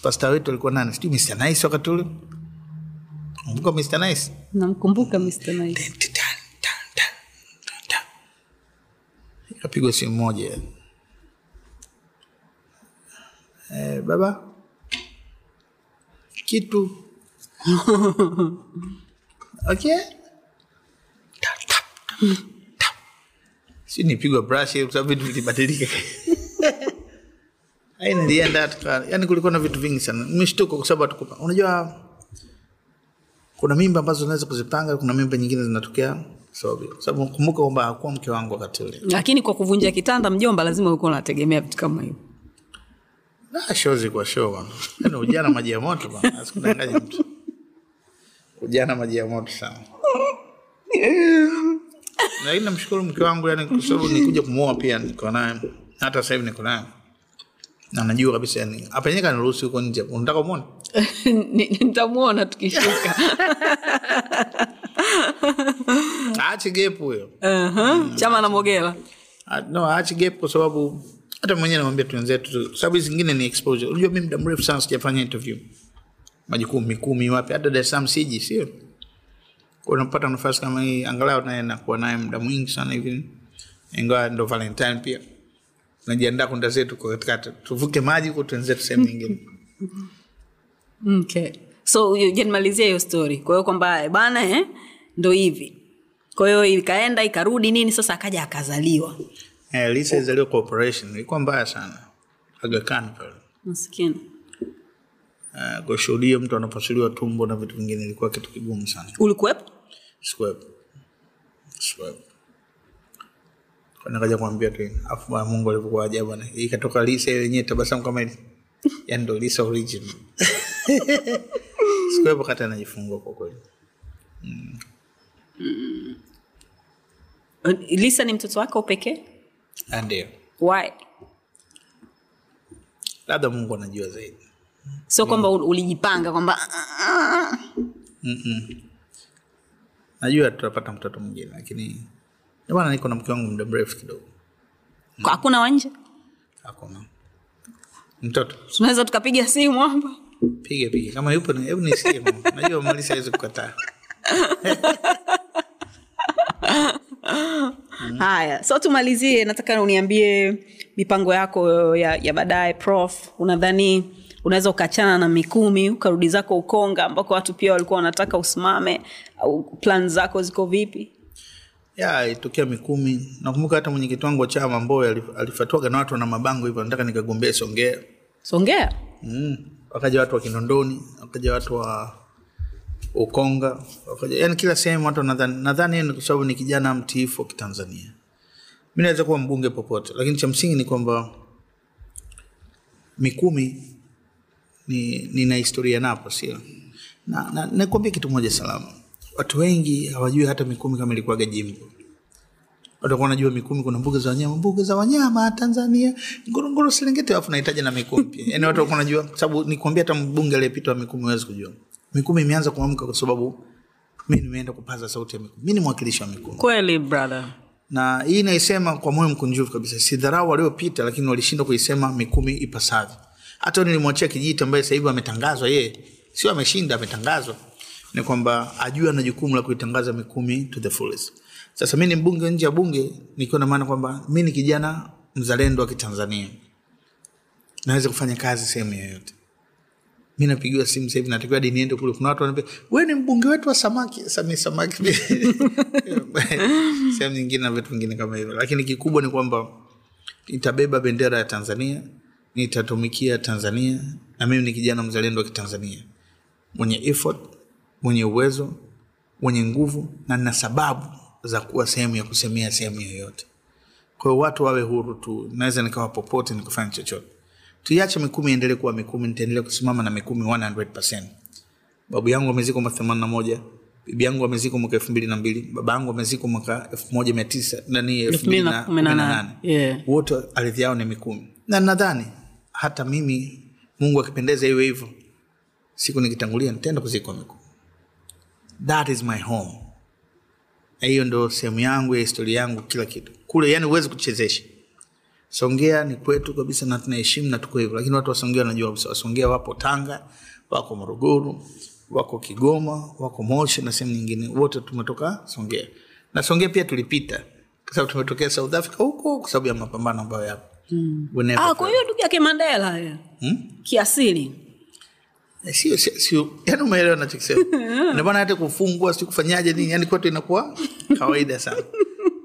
B: pasta wetu alikuwa nani sijui Mr. Nice wakati ule kumbuka Mr. Nice
A: namkumbuka Mr. Nice.
B: Ikapigwa simu moja eh, baba kitu okay Tap, tap, tap, tap. Si nipigwa brush kwa sababu vitu vilibadilika nilienda yani kulikuwa na vitu vingi sana mishtuko kwa sababu hatukupa unajua kuna mimba ambazo unaweza kuzipanga kuna mimba nyingine zinatokea so, sababu kumbuka kwamba hakuwa mke wangu wakati ule
A: lakini kwa kuvunja kitanda mjomba lazima ulikuwa unategemea vitu kama hivyo
B: Ah, show sho bana. Yaani ujana maji ya moto bwana. Asikudanganye mtu. Ujana maji ya moto sana. Lakini namshukuru mke wangu yani kwa sababu nikuja kumuoa pia niko naye. Hata sasa hivi niko naye. Na najua kabisa yani hapa yenyewe kaniruhusu huko nje. Unataka?
A: Ni- nitamwona tukishuka
B: Aache gepu huyo.
A: uh-huh. chama na
B: Ah, No, aache gepu kwa sababu hata mwenyewe namwambia tu wenzetu tu. Kwa sababu hizi zingine ni exposure. Unajua mi muda mrefu sana sijafanya interview. Majukumu mikumi wapi hata Dar es Salaam siji sio? Unapata nafasi kama hii angalau naye nakuwa naye muda mwingi sana hivi. Ingawa ndo Valentine pia. Najiandaa kwenda zetu katikati. Tuvuke maji huko tuenzetu sehemu nyingine.
A: okay. so nimalizie hiyo stori kwa hiyo kwamba eh, bana eh, ndo hivi kwa hiyo ikaenda ikarudi nini sasa akaja akazaliwa
B: Eh, Lisa izaliwa kwa operation. Ilikuwa mbaya sana. agakan pale.
A: maskini
B: Uh, kushuhudia mtu anapasuliwa tumbo na vitu vingine ilikuwa kitu kigumu sana.
A: ulikuwepo
B: Sikuwepo. Sikuwepo. Kwa nikaja kuambia tu afu Mungu alivyokuwa ajabu. Ikatoka Lisa yenyewe tabasamu kama hili. Yaani ndo Lisa original. Sikuwepo kata anajifungua kwa kweli.
A: lisa ni mtoto wako pekee
B: Ah, Ndio.
A: why
B: Labda Mungu anajua zaidi.
A: sio kwamba ulijipanga kwamba
B: najua tutapata mtoto mwingine lakini ndio niko na mke wangu muda mrefu kidogo.
A: Hakuna wanje
B: hakuna. Mtoto.
A: Tunaweza tukapiga simu hapa.
B: Piga piga kama yupo hebu nisikie najua malisi awezi kukataa.
A: Haya so tumalizie nataka uniambie mipango yako ya, ya baadaye prof. Unadhani unaweza ukachana na mikumi ukarudi zako ukonga ambako watu pia walikuwa wanataka usimame. Au plan zako ziko vipi?
B: Ya itokea mikumi. Nakumbuka hata mwenyekiti wangu wa chama mboyo alifatuaga na watu na mabango hivyo nataka nikagombea songea.
A: Songea?
B: Mm. wakaja watu wa kinondoni wakaja watu wa ukonga wakaja yani kila sehemu watu nadhani nadhani ni kwa sababu ni kijana mtiifu wa kitanzania. Mi naweza kuwa mbunge popote lakini cha msingi ni kwamba mikumi ni nina historia napo sio? Na, na nakwambia kitu moja salama. Watu wengi hawajui hata mikumi kama ilikuwaga jimbo watakuwa wanajua mikumi kuna mbuga za wanyama. Mbuga za wanyama tanzania ngorongoro serengeti alafu nahitaji na mikumi pia. Yani watu walikuwa wanajua sababu nikwambia hata mbunge aliyepita wa mikumi huwezi kujua. Mikumi imeanza kuamka kwa sababu mi nimeenda kupaza sauti ya mikumi. Mi ni mwakilishi wa mikumi.
A: Kweli brother.
B: Na hii naisema kwa moyo mkunjufu kabisa. Sidharau waliopita lakini walishindwa kuisema mikumi ipasavyo hata nilimwachia kijiti ambaye sasa hivi ametangazwa yeye. Sio ameshinda ametangazwa. Ni kwamba ajue ana jukumu la kuitangaza mikumi to the fullest. Sasa mi ni mbunge nje ya bunge nikiwa na maana kwamba mi ni kijana mzalendo wa kitanzania. Naweza kufanya kazi sehemu yoyote. Mi napigiwa simu sahivi natakiwa hadi niende kule. Kuna watu wanaambia we ni mbunge wetu wa samaki. Sami samaki. Sehemu nyingine na vitu vingine kama hivyo. Lakini kikubwa ni kwamba nitabeba bendera ya tanzania nitatumikia tanzania na mimi ni kijana mzalendo wa kitanzania. Mwenye effort mwenye uwezo mwenye nguvu na nina sababu za kuwa sehemu ya kusemea sehemu yoyote. Kwa hiyo watu wawe huru tu naweza nikawa popote nikafanya chochote. Tuiache mikumi iendelee kuwa mikumi nitaendelea kusimama na mikumi 100 babu yangu amezikwa mwaka themanini na moja bibi yangu amezikwa mwaka elfu mbili na mbili baba yangu amezikwa mwaka elfu moja mia tisa nani elfu mbili na kumi na nane. wote ardhi yao ni mikumi. Na nadhani hata mimi mungu akipendeza iwe hivyo siku nikitangulia nitaenda kuzikwa mikumi that is my home. Na hiyo ndo sehemu yangu ya historia yangu kila kitu. Kule yani huwezi kuchezesha. Songea ni kwetu kabisa na tunaheshimu na tuko hivyo. Lakini watu wasongea wanajua kabisa. Wasongea wapo tanga wako morogoro wako kigoma wako moshi na sehemu nyingine. Wote tumetoka songea. Na songea pia tulipita. Kwa sababu tumetokea south africa huko kwa sababu ya mapambano ambayo yapo mm.
A: ah, kwa hiyo ndugu yake mandela ya.
B: Hmm?
A: kiasili.
B: Sio sio sio. Yani umeelewa nachokisema ndio maana hata kufungwa si kufanyaje nini yani kwetu inakuwa kawaida sana.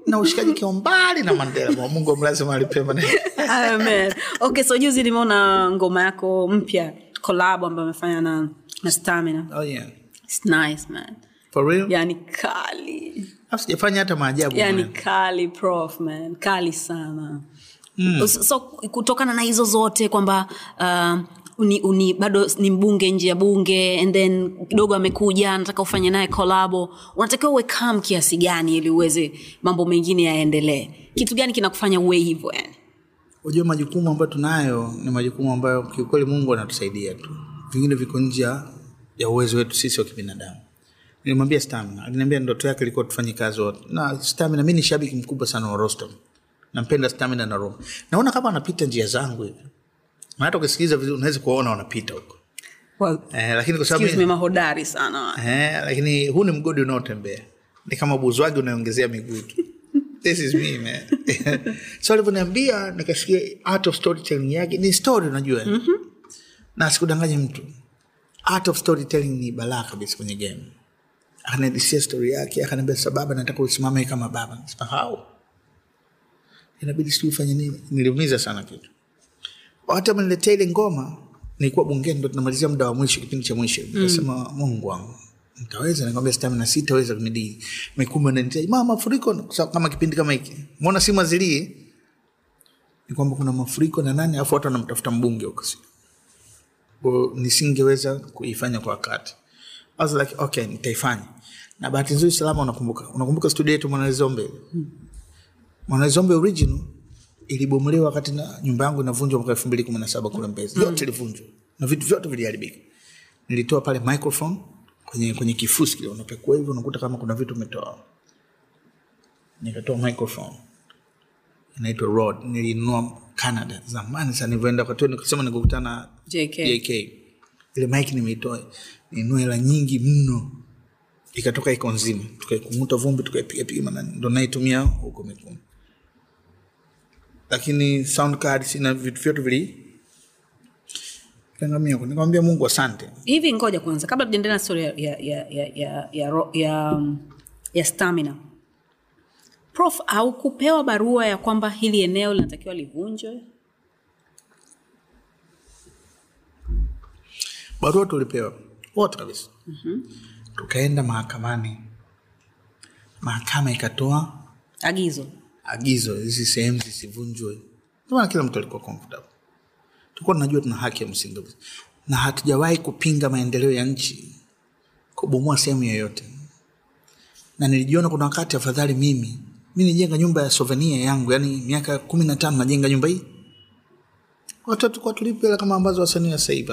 B: Na ushikaji kio mbali na mandela mungu amlaze mahali pema
A: Amen. okay so juzi nimeona ngoma yako mpya kolabo ambayo amefanya na, na stamina.
B: Oh yeah.
A: It's nice man.
B: For real?
A: Yani kali.
B: Alafu sijafanya hata maajabu
A: yani
B: man.
A: kali prof man. Kali sana mm. so, kutokana na hizo zote kwamba uh, uni, uni, bado ni mbunge nje ya bunge and then kidogo amekuja nataka ufanye naye kolabo unatakiwa uwe kam kiasi gani ili uweze mambo mengine yaendelee? Kitu gani kinakufanya uwe hivyo yani?
B: Unajua majukumu ambayo tunayo ni majukumu ambayo kiukweli mungu anatusaidia tu. Vingine viko nje ya- uwezo wetu sisi wa kibinadamu. Nilimwambia stamina. Aliniambia ndoto yake ilikuwa tufanye kazi wote. Na stamina mi ni shabiki mkubwa sana wa rostam nampenda stamina na roma. Naona kama anapita njia zangu hivi. Hata ukisikiliza vizuri unaweza kuwaona wanapita huko.
A: Well,
B: eh, lakini kwa sababu
A: mahodari sana.
B: Eh, lakini huu ni mgodi unaotembea. Ni kama buzwagi unaongezea miguu tu. This is me man. So alivyoniambia nikasikia art of storytelling yake. Ni story unajua. Mm-hmm. na sikudanganya mtu. Art of storytelling ni balaa kabisa kwenye game. Akanadisia story yake akaniambia sababa nataka usimame kama baba. How inabidi sijui ufanye nini. Niliumiza sana kitu. Hata ameniletea ile ngoma nilikuwa bungeni ndo tunamalizia muda wa mwisho kipindi cha mwisho. Nikasema mungu wangu ntaweza nikwambia stamina sitaweza kumidii mikumi ananitia mama mafuriko kama kipindi kama hiki mbona simu azilie ni kwamba kuna mafuriko na nani? Alafu watu wanamtafuta mbunge huko si. Nisingeweza kuifanya kwa wakati. I was like okay nitaifanya. Na bahati nzuri salama unakumbuka. Unakumbuka studio yetu mwanalizombe mwanalizombe original ilibomolewa wakati na nyumba yangu inavunjwa mwaka elfu mbili kumi na saba kule mbezi. Yote ilivunjwa. Na vitu vyote viliharibika. Nilitoa pale microphone kwenye kwenye kifusi kile unapekua hivyo unakuta kama kuna vitu umetoa. Nikatoa microphone. Inaitwa rod. Nilinunua Canada. Zamani sana nivyoenda kwa nikasema nikukutana
A: JK.
B: JK ile mic nimeitoa ninunua hela nyingi mno. Ikatoka iko nzima. Tukaikumuta vumbi tukaipigapiga ndo naitumia huko Mikumi lakini sound cards sina vitu vyote vili kangamia nikamwambia Mungu asante.
A: Hivi ngoja kwanza kabla tujaendelea na story ya, ya, ya, ya, ya, ya, ya, ya stamina. Prof haukupewa barua ya kwamba hili eneo linatakiwa livunjwe?
B: Barua tulipewa wote kabisa. Mm-hmm. tukaenda mahakamani. Mahakama ikatoa
A: agizo
B: agizo hizi sehemu zisivunjwe. Maana kila mtu alikuwa comfortable. Tulikuwa tunajua tuna haki ya msingi. Na hatujawahi kupinga maendeleo ya nchi kubomoa sehemu yoyote. Na nilijiona kuna wakati afadhali mimi mi nijenga nyumba ya souvenir yangu yani miaka kumi na tano najenga nyumba hii. Watoto kwa tulipe hela kama ambazo wasanii wa sasa hivi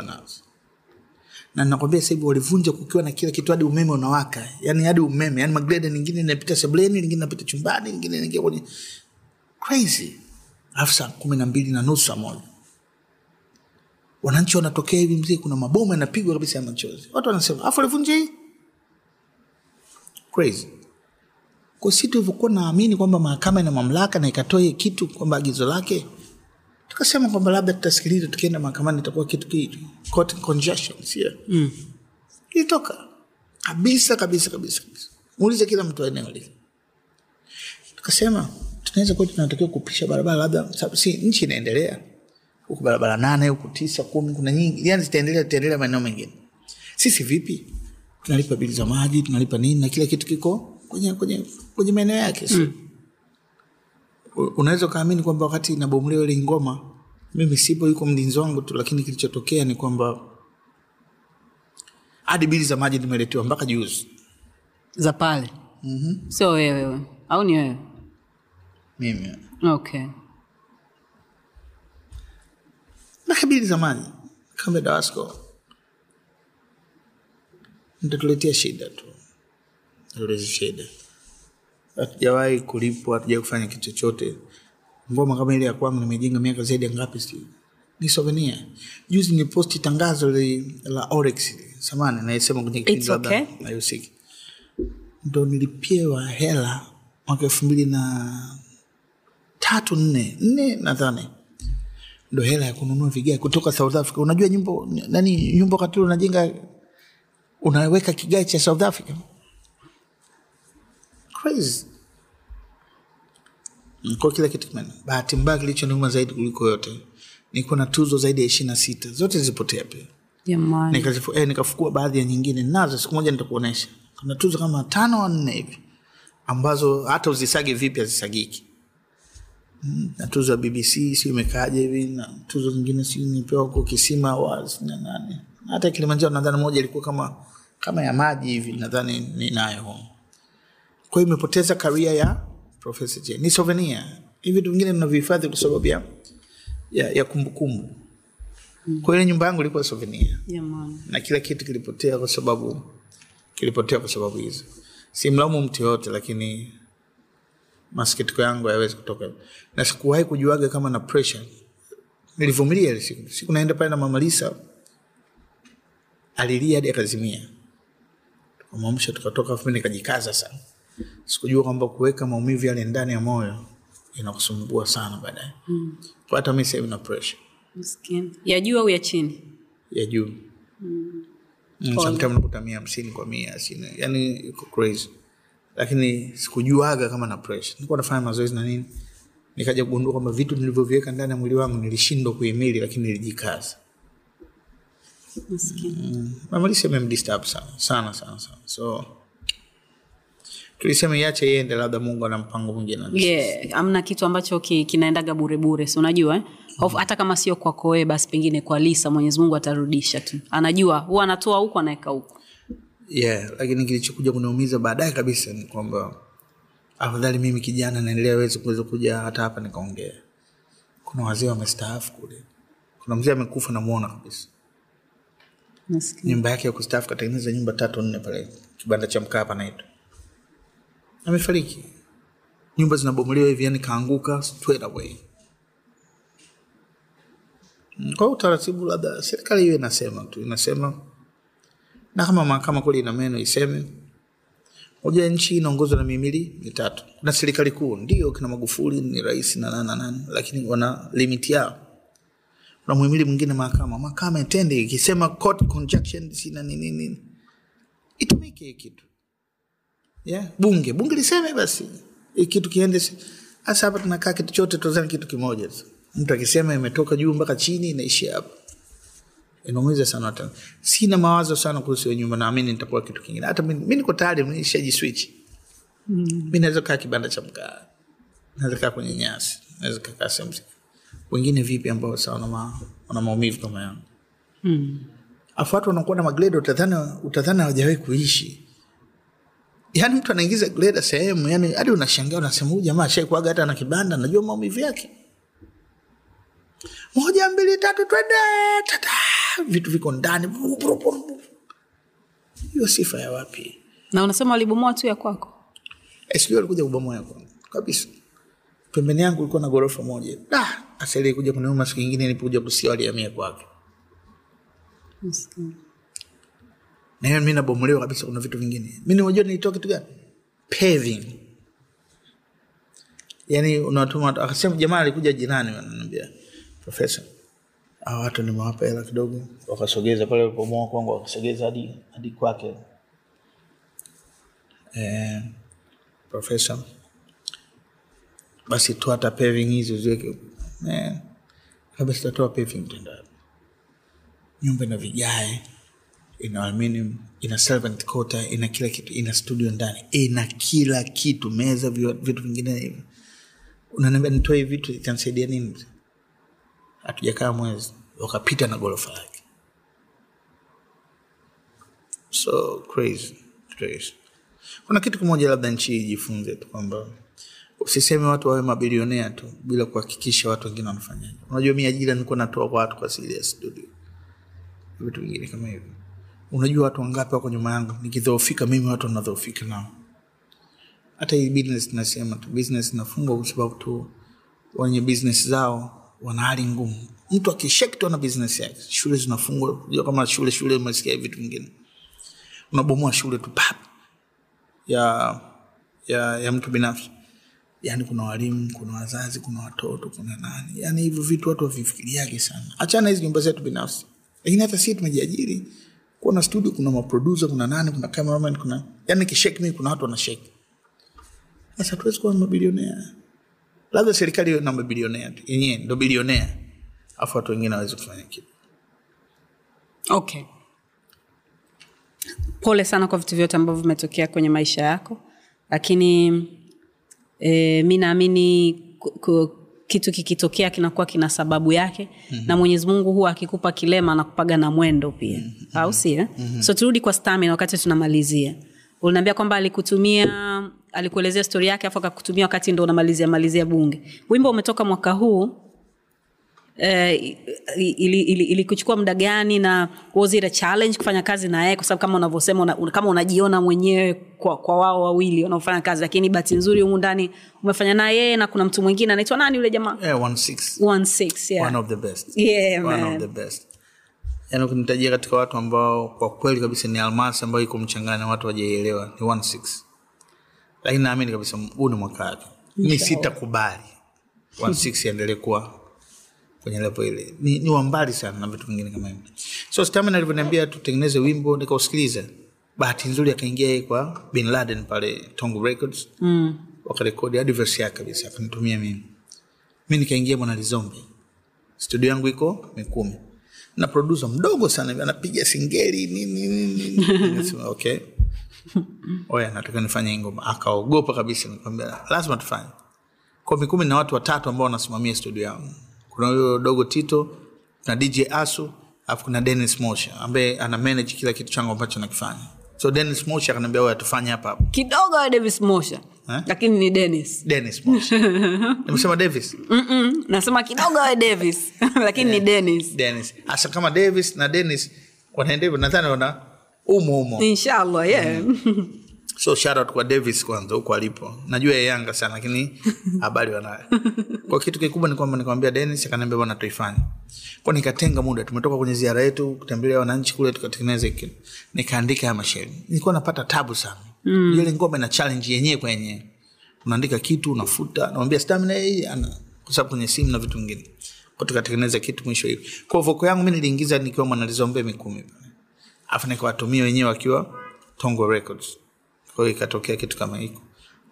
B: na nakwambia sahivi walivunja kukiwa na kila kitu hadi umeme unawaka. Yani hadi umeme yani magreda lingine inapita sebleni lingine inapita chumbani lingine inaingia kwenye crazy. Alafu saa kumi na mbili na nusu saa wananchi wanatokea hivi mzee kuna mabomu yanapigwa kabisa ya machozi. Watu wanasema afu walivunja hii? Crazy. Kwa si tulivyokuwa naamini kwamba mahakama ina mamlaka na ikatoa kitu kwamba agizo lake tukasema kwamba labda tutasikiliza tukienda mahakamani itakuwa kitu kitu court congestion sio?
A: Mm.
B: ilitoka. Kabisa kabisa kabisa kabisa. Muulize kila mtu eneo lile. Tukasema tunaweza kuwa tunatakiwa kupisha barabara labda si nchi inaendelea. Huku barabara nane huku tisa kumi kuna nyingi. Yani zitaendelea zitaendelea maeneo mengine. Sisi vipi? Tunalipa bili za maji tunalipa nini na kila kitu kiko kwenye kwenye kwenye maeneo yake mm. Unaweza ukaamini kwamba wakati inabomolewa ile ngoma mimi sipo yuko mlinzi wangu tu lakini kilichotokea ni kwamba hadi bili za maji nimeletewa mpaka juzi.
A: Za pale? Mm-hmm. sio wewe wewe. Au ni wewe?
B: Mimi.
A: Okay.
B: Mpaka bili za maji kambe dawasco nitatuletea shida tu. Tulezi shida hatujawahi kulipwa hatujawahi kufanya kitu chochote. Ngoma kama ile ya kwangu nimejenga miaka zaidi ya ngapi sijui. Ni souvenir. Juzi niliposti tangazo li, la orex samani naisema kwenye kipindi labda
A: okay.
B: ndo nilipewa hela mwaka elfu mbili na tatu nne nne nadhani ndo hela ya kununua vigae kutoka south africa. Unajua nyumba nani nyumba wakati unajenga unaweka kigae cha south africa crazy. Kwa kila kitu kimena bahati mbaya kilichoniuma zaidi kuliko yote niko na tuzo zaidi ya ishiri na sita. Zote zilipotea pia.
A: Jamani.
B: Nikazifu- eh, nikafukua baadhi ya nyingine. Nazo siku moja nitakuonyesha kuna tuzo kama tano au nne hivi ambazo hata uzisage vipi hazisagiki. Mm, na tuzo ya bbc si imekaaje hivi na tuzo zingine si nipewa huko kisima Awards na nani. Hata kilimanjaro nadhani moja ilikuwa kama kama ya maji hivi nadhani ninayo kwa hiyo imepoteza karia ya profesa j. Ni souvenir. Hivi vitu vingine tunavihifadhi kwa sababu ya ya, ya kumbukumbu. Kwa hiyo nyumba yangu ilikuwa souvenir.
A: Jamani
B: na kila kitu kilipotea kwa sababu kilipotea kwa sababu hizo. Simlaumu mtu yoyote lakini masikitiko yangu hayawezi kutoka. Na sikuwahi kujuaga kama na pressure. Nilivumilia ile siku. Siku naenda pale na mamalisa alilia hadi akazimia. Tukamwamsha tukatoka afu mimi nikajikaza sana sikujua kwamba kuweka maumivu yale ndani ya moyo inakusumbua sana baadaye. Mm. kwa hata mi sahivi na pressure.
A: Ya juu au ya chini?
B: Ya juu. Mm. sometimes nakuta mia hamsini kwa mia sina yani iko crazy. Lakini sikujuaga kama na pressure. Nilikuwa nafanya mazoezi na nini? Nikaja kugundua kwamba vitu nilivyoviweka ndani ya mwili wangu nilishindwa kuhimili lakini nilijikaza.
A: Maskini.
B: mamalisi amemdisturb sana sana sana sana. So tulisema iache iende labda mungu ana mpango mwingine
A: yeah, amna kitu ambacho ki, kinaendaga burebure si unajua eh? Hofu- hata kama sio kwako wewe basi pengine kwa lisa mwenyezi mungu atarudisha tu. Anajua huwa anatoa huku anaweka huku.
B: Yeah, lakini kilichokuja kuniumiza baadaye kabisa ni kwamba afadhali mimi kijana naendelea wezi kuweza kuja hata hapa nikaongea. Kuna wazee wamestaafu kule. Kuna mzee amekufa namwona kabisa. Nyumba yake ya kustaafu katengeneza nyumba tatu nne pale kibanda cha mkaa panaitwa amefariki. Nyumba zinabomolewa hivi yani kaanguka away. Kwa utaratibu labda serikali hiyo inasema tu inasema na kama mahakama kule ina meno iseme moja nchi inaongozwa na mihimili mitatu na serikali kuu ndio kina magufuli ni rais na nana na nani lakini wana limit yao. Na muhimili mwingine mahakama mahakama itende ikisema court conjunction sina nini nini. Itumike kitu yeah? bunge. Bunge liseme basi. Kitu kiende hasa hapa tunakaa kitu chote tuzani kitu kimoja tu. Mtu akisema imetoka juu mpaka chini inaishi hapa. Inaumiza sana hata. Sina mawazo sana kuhusu hiyo nyumba naamini nitakuwa kitu kingine. Hata mi niko tayari nishaji mi naweza kaa kibanda cha mkaa. Naweza kaa kwenye nyasi. Naweza kakaa sehemu wengine vipi ambao sa wana, ma, wana maumivu kama yangu? Afu watu wanakuwa na magredo utadhani hawajawahi kuishi yaani mtu anaingiza greda sehemu yani hadi unashangaa unasema huyu jamaa shaikuaga hata na kibanda najua maumivu yake. Moja mbili tatu twende tata vitu viko ndani hiyo sifa ya wapi?
A: Na unasema walibomoa tu ya kwako.
B: Sijui walikuja kubomoa ya kwangu. Kabisa. Pembeni yangu ulikuwa na ghorofa moja. Da asali kuja kuniuma siku ingine nilipokuja kusia waliamia kwake.
A: Nasikia.
B: Na mi nabomolewa kabisa kuna vitu vingine. Mi nimejua nilitoa kitu gani? Paving. Yani unatuma akasema jamaa alikuja jirani wananiambia profesa hawa watu nimewapa hela kidogo. Wakasogeza pale walipomoa kwangu wakasogeza hadi hadi kwake. Eh, profesa basi tu hata paving hizi ziweke eh, kabla paving mtandao nyumba na vigae ina aluminium ina servant quarter ina kila kitu ina studio ndani ina kila kitu meza vi- vitu vingine hivyo unaniambia nitoe hivi vitu itanisaidia nini? Hatujakaa mwezi wakapita na ghorofa lake so crazy, crazy. kuna kitu kimoja labda nchi ijifunze tu kwamba usiseme watu wawe mabilionea tu bila kuhakikisha watu wengine wanafanyaje. Unajua mi ajira nilikuwa natoa kwa watu kwa asili ya studio. Vitu vingine kama hivyo unajua watu wangapi wako nyuma yangu? Nikidhoofika mimi watu wanadhoofika nao. Hata hii business nasema tu business inafungwa kwa sababu tu wenye business zao wana hali ngumu. Mtu akishek tu ana business yake shule zinafungwa unajua kama shule shule umesikia vitu vingine. Unabomoa shule tu pap ya ya, ya mtu binafsi. Yaani kuna walimu kuna wazazi kuna watoto kuna nani. Yaani hivyo vitu watu wavifikiriage sana. Achana hizi nyumba zetu binafsi. Lakini hata sisi tumejiajiri kuna studio kuna maproducer kuna nani kuna cameraman kuna yani kishake mimi kuna watu wanashake. Sasa tuwezi kuwa mabilionea. Labda serikali na mabilionea yenyewe ndo bilionea. Afu watu wengine waweze kufanya kitu.
A: Okay. Pole sana kwa vitu vyote ambavyo vimetokea kwenye maisha yako lakini e, mi naamini kitu kikitokea kinakuwa kina sababu yake mm-hmm. na mwenyezi mungu huwa akikupa kilema anakupaga na mwendo pia mm-hmm. au sio mm-hmm. so turudi kwa stamina wakati tunamalizia uliniambia kwamba alikutumia alikuelezea stori yake afu akakutumia wakati ndo unamalizia malizia bunge wimbo umetoka mwaka huu eh, ili, ili, ili kuchukua muda gani na was it a challenge kufanya kazi na yeye? Kwa sababu kama unavyosema una, kama unajiona mwenyewe kwa, kwa wao wawili wanaofanya kazi lakini bahati nzuri humu ndani umefanya na yeye na kuna mtu mwingine anaitwa nani yule jamaa?
B: Yeah, one six.
A: One six, yeah.
B: one of the best.
A: Yeah,
B: one
A: man.
B: of the best. Yaani ukinitajia katika watu ambao kwa kweli kabisa ni almasi ambayo iko mchangani watu wajaielewa ni one six. Lakini naamini kabisa huu ni mwaka wake. Mi sitakubali endelee kuwa kwenye levo ile. Ni, ni wambali sana na vitu vingine kama hivyo. So stamina alivyoniambia tutengeneze wimbo nikausikiliza. Bahati nzuri akaingia yeye kwa bin laden pale tongo records. Mm. wakarekodi hadi yake kabisa akanitumia mimi. Mi nikaingia mwanalizombe studio yangu iko mikumi. Na produsa mdogo sana anapiga singeli nini nini nini. Okay. Oya nataka nifanye ngoma. Akaogopa kabisa nikwambia lazima tufanye. Kwa mikumi na watu watatu ambao wanasimamia studio yangu kuna huyo dogo tito na dj asu alafu kuna dennis mosha ambaye ana manage kila kitu changu ambacho nakifanya. So dennis mosha akaniambia oya tufanye hapa hapa.
A: Kidogo wa davis mosha
B: Eh?
A: lakini ni
B: dennis. Mosha. Nimesema davis?
A: Mm-mm, nasema kidogo wa davis lakini ni denis
B: Dennis. Hasa kama Davis na Dennis wanaenda hivyo nadhani wana umo umo.
A: Inshallah yeah.
B: So shout out kwa davis kwanza huko alipo. Najua ya yanga sana lakini habari wanayo. Kwa kitu kikubwa ni kwamba nikamwambia denis akaniambia bwana tuifanye kwa nikatenga muda tumetoka kwenye ziara yetu kutembelea wananchi kule tukatengeneza hiki. Nikaandika haya mashairi. Nilikuwa napata tabu sana. Mm. ile ngoma ina challenge yenyewe kwa yenyewe. Unaandika kitu unafuta namwambia stamina hii ana. Kwa sababu kwenye simu na vitu vingine. Kwa tukatengeneza kitu mwisho hivi. Kwa voko yangu mi niliingiza nikiwa mwanalizombe mikumi afu nikawatumia wenyewe wakiwa tongo records kwa hiyo ikatokea kitu kama hiko.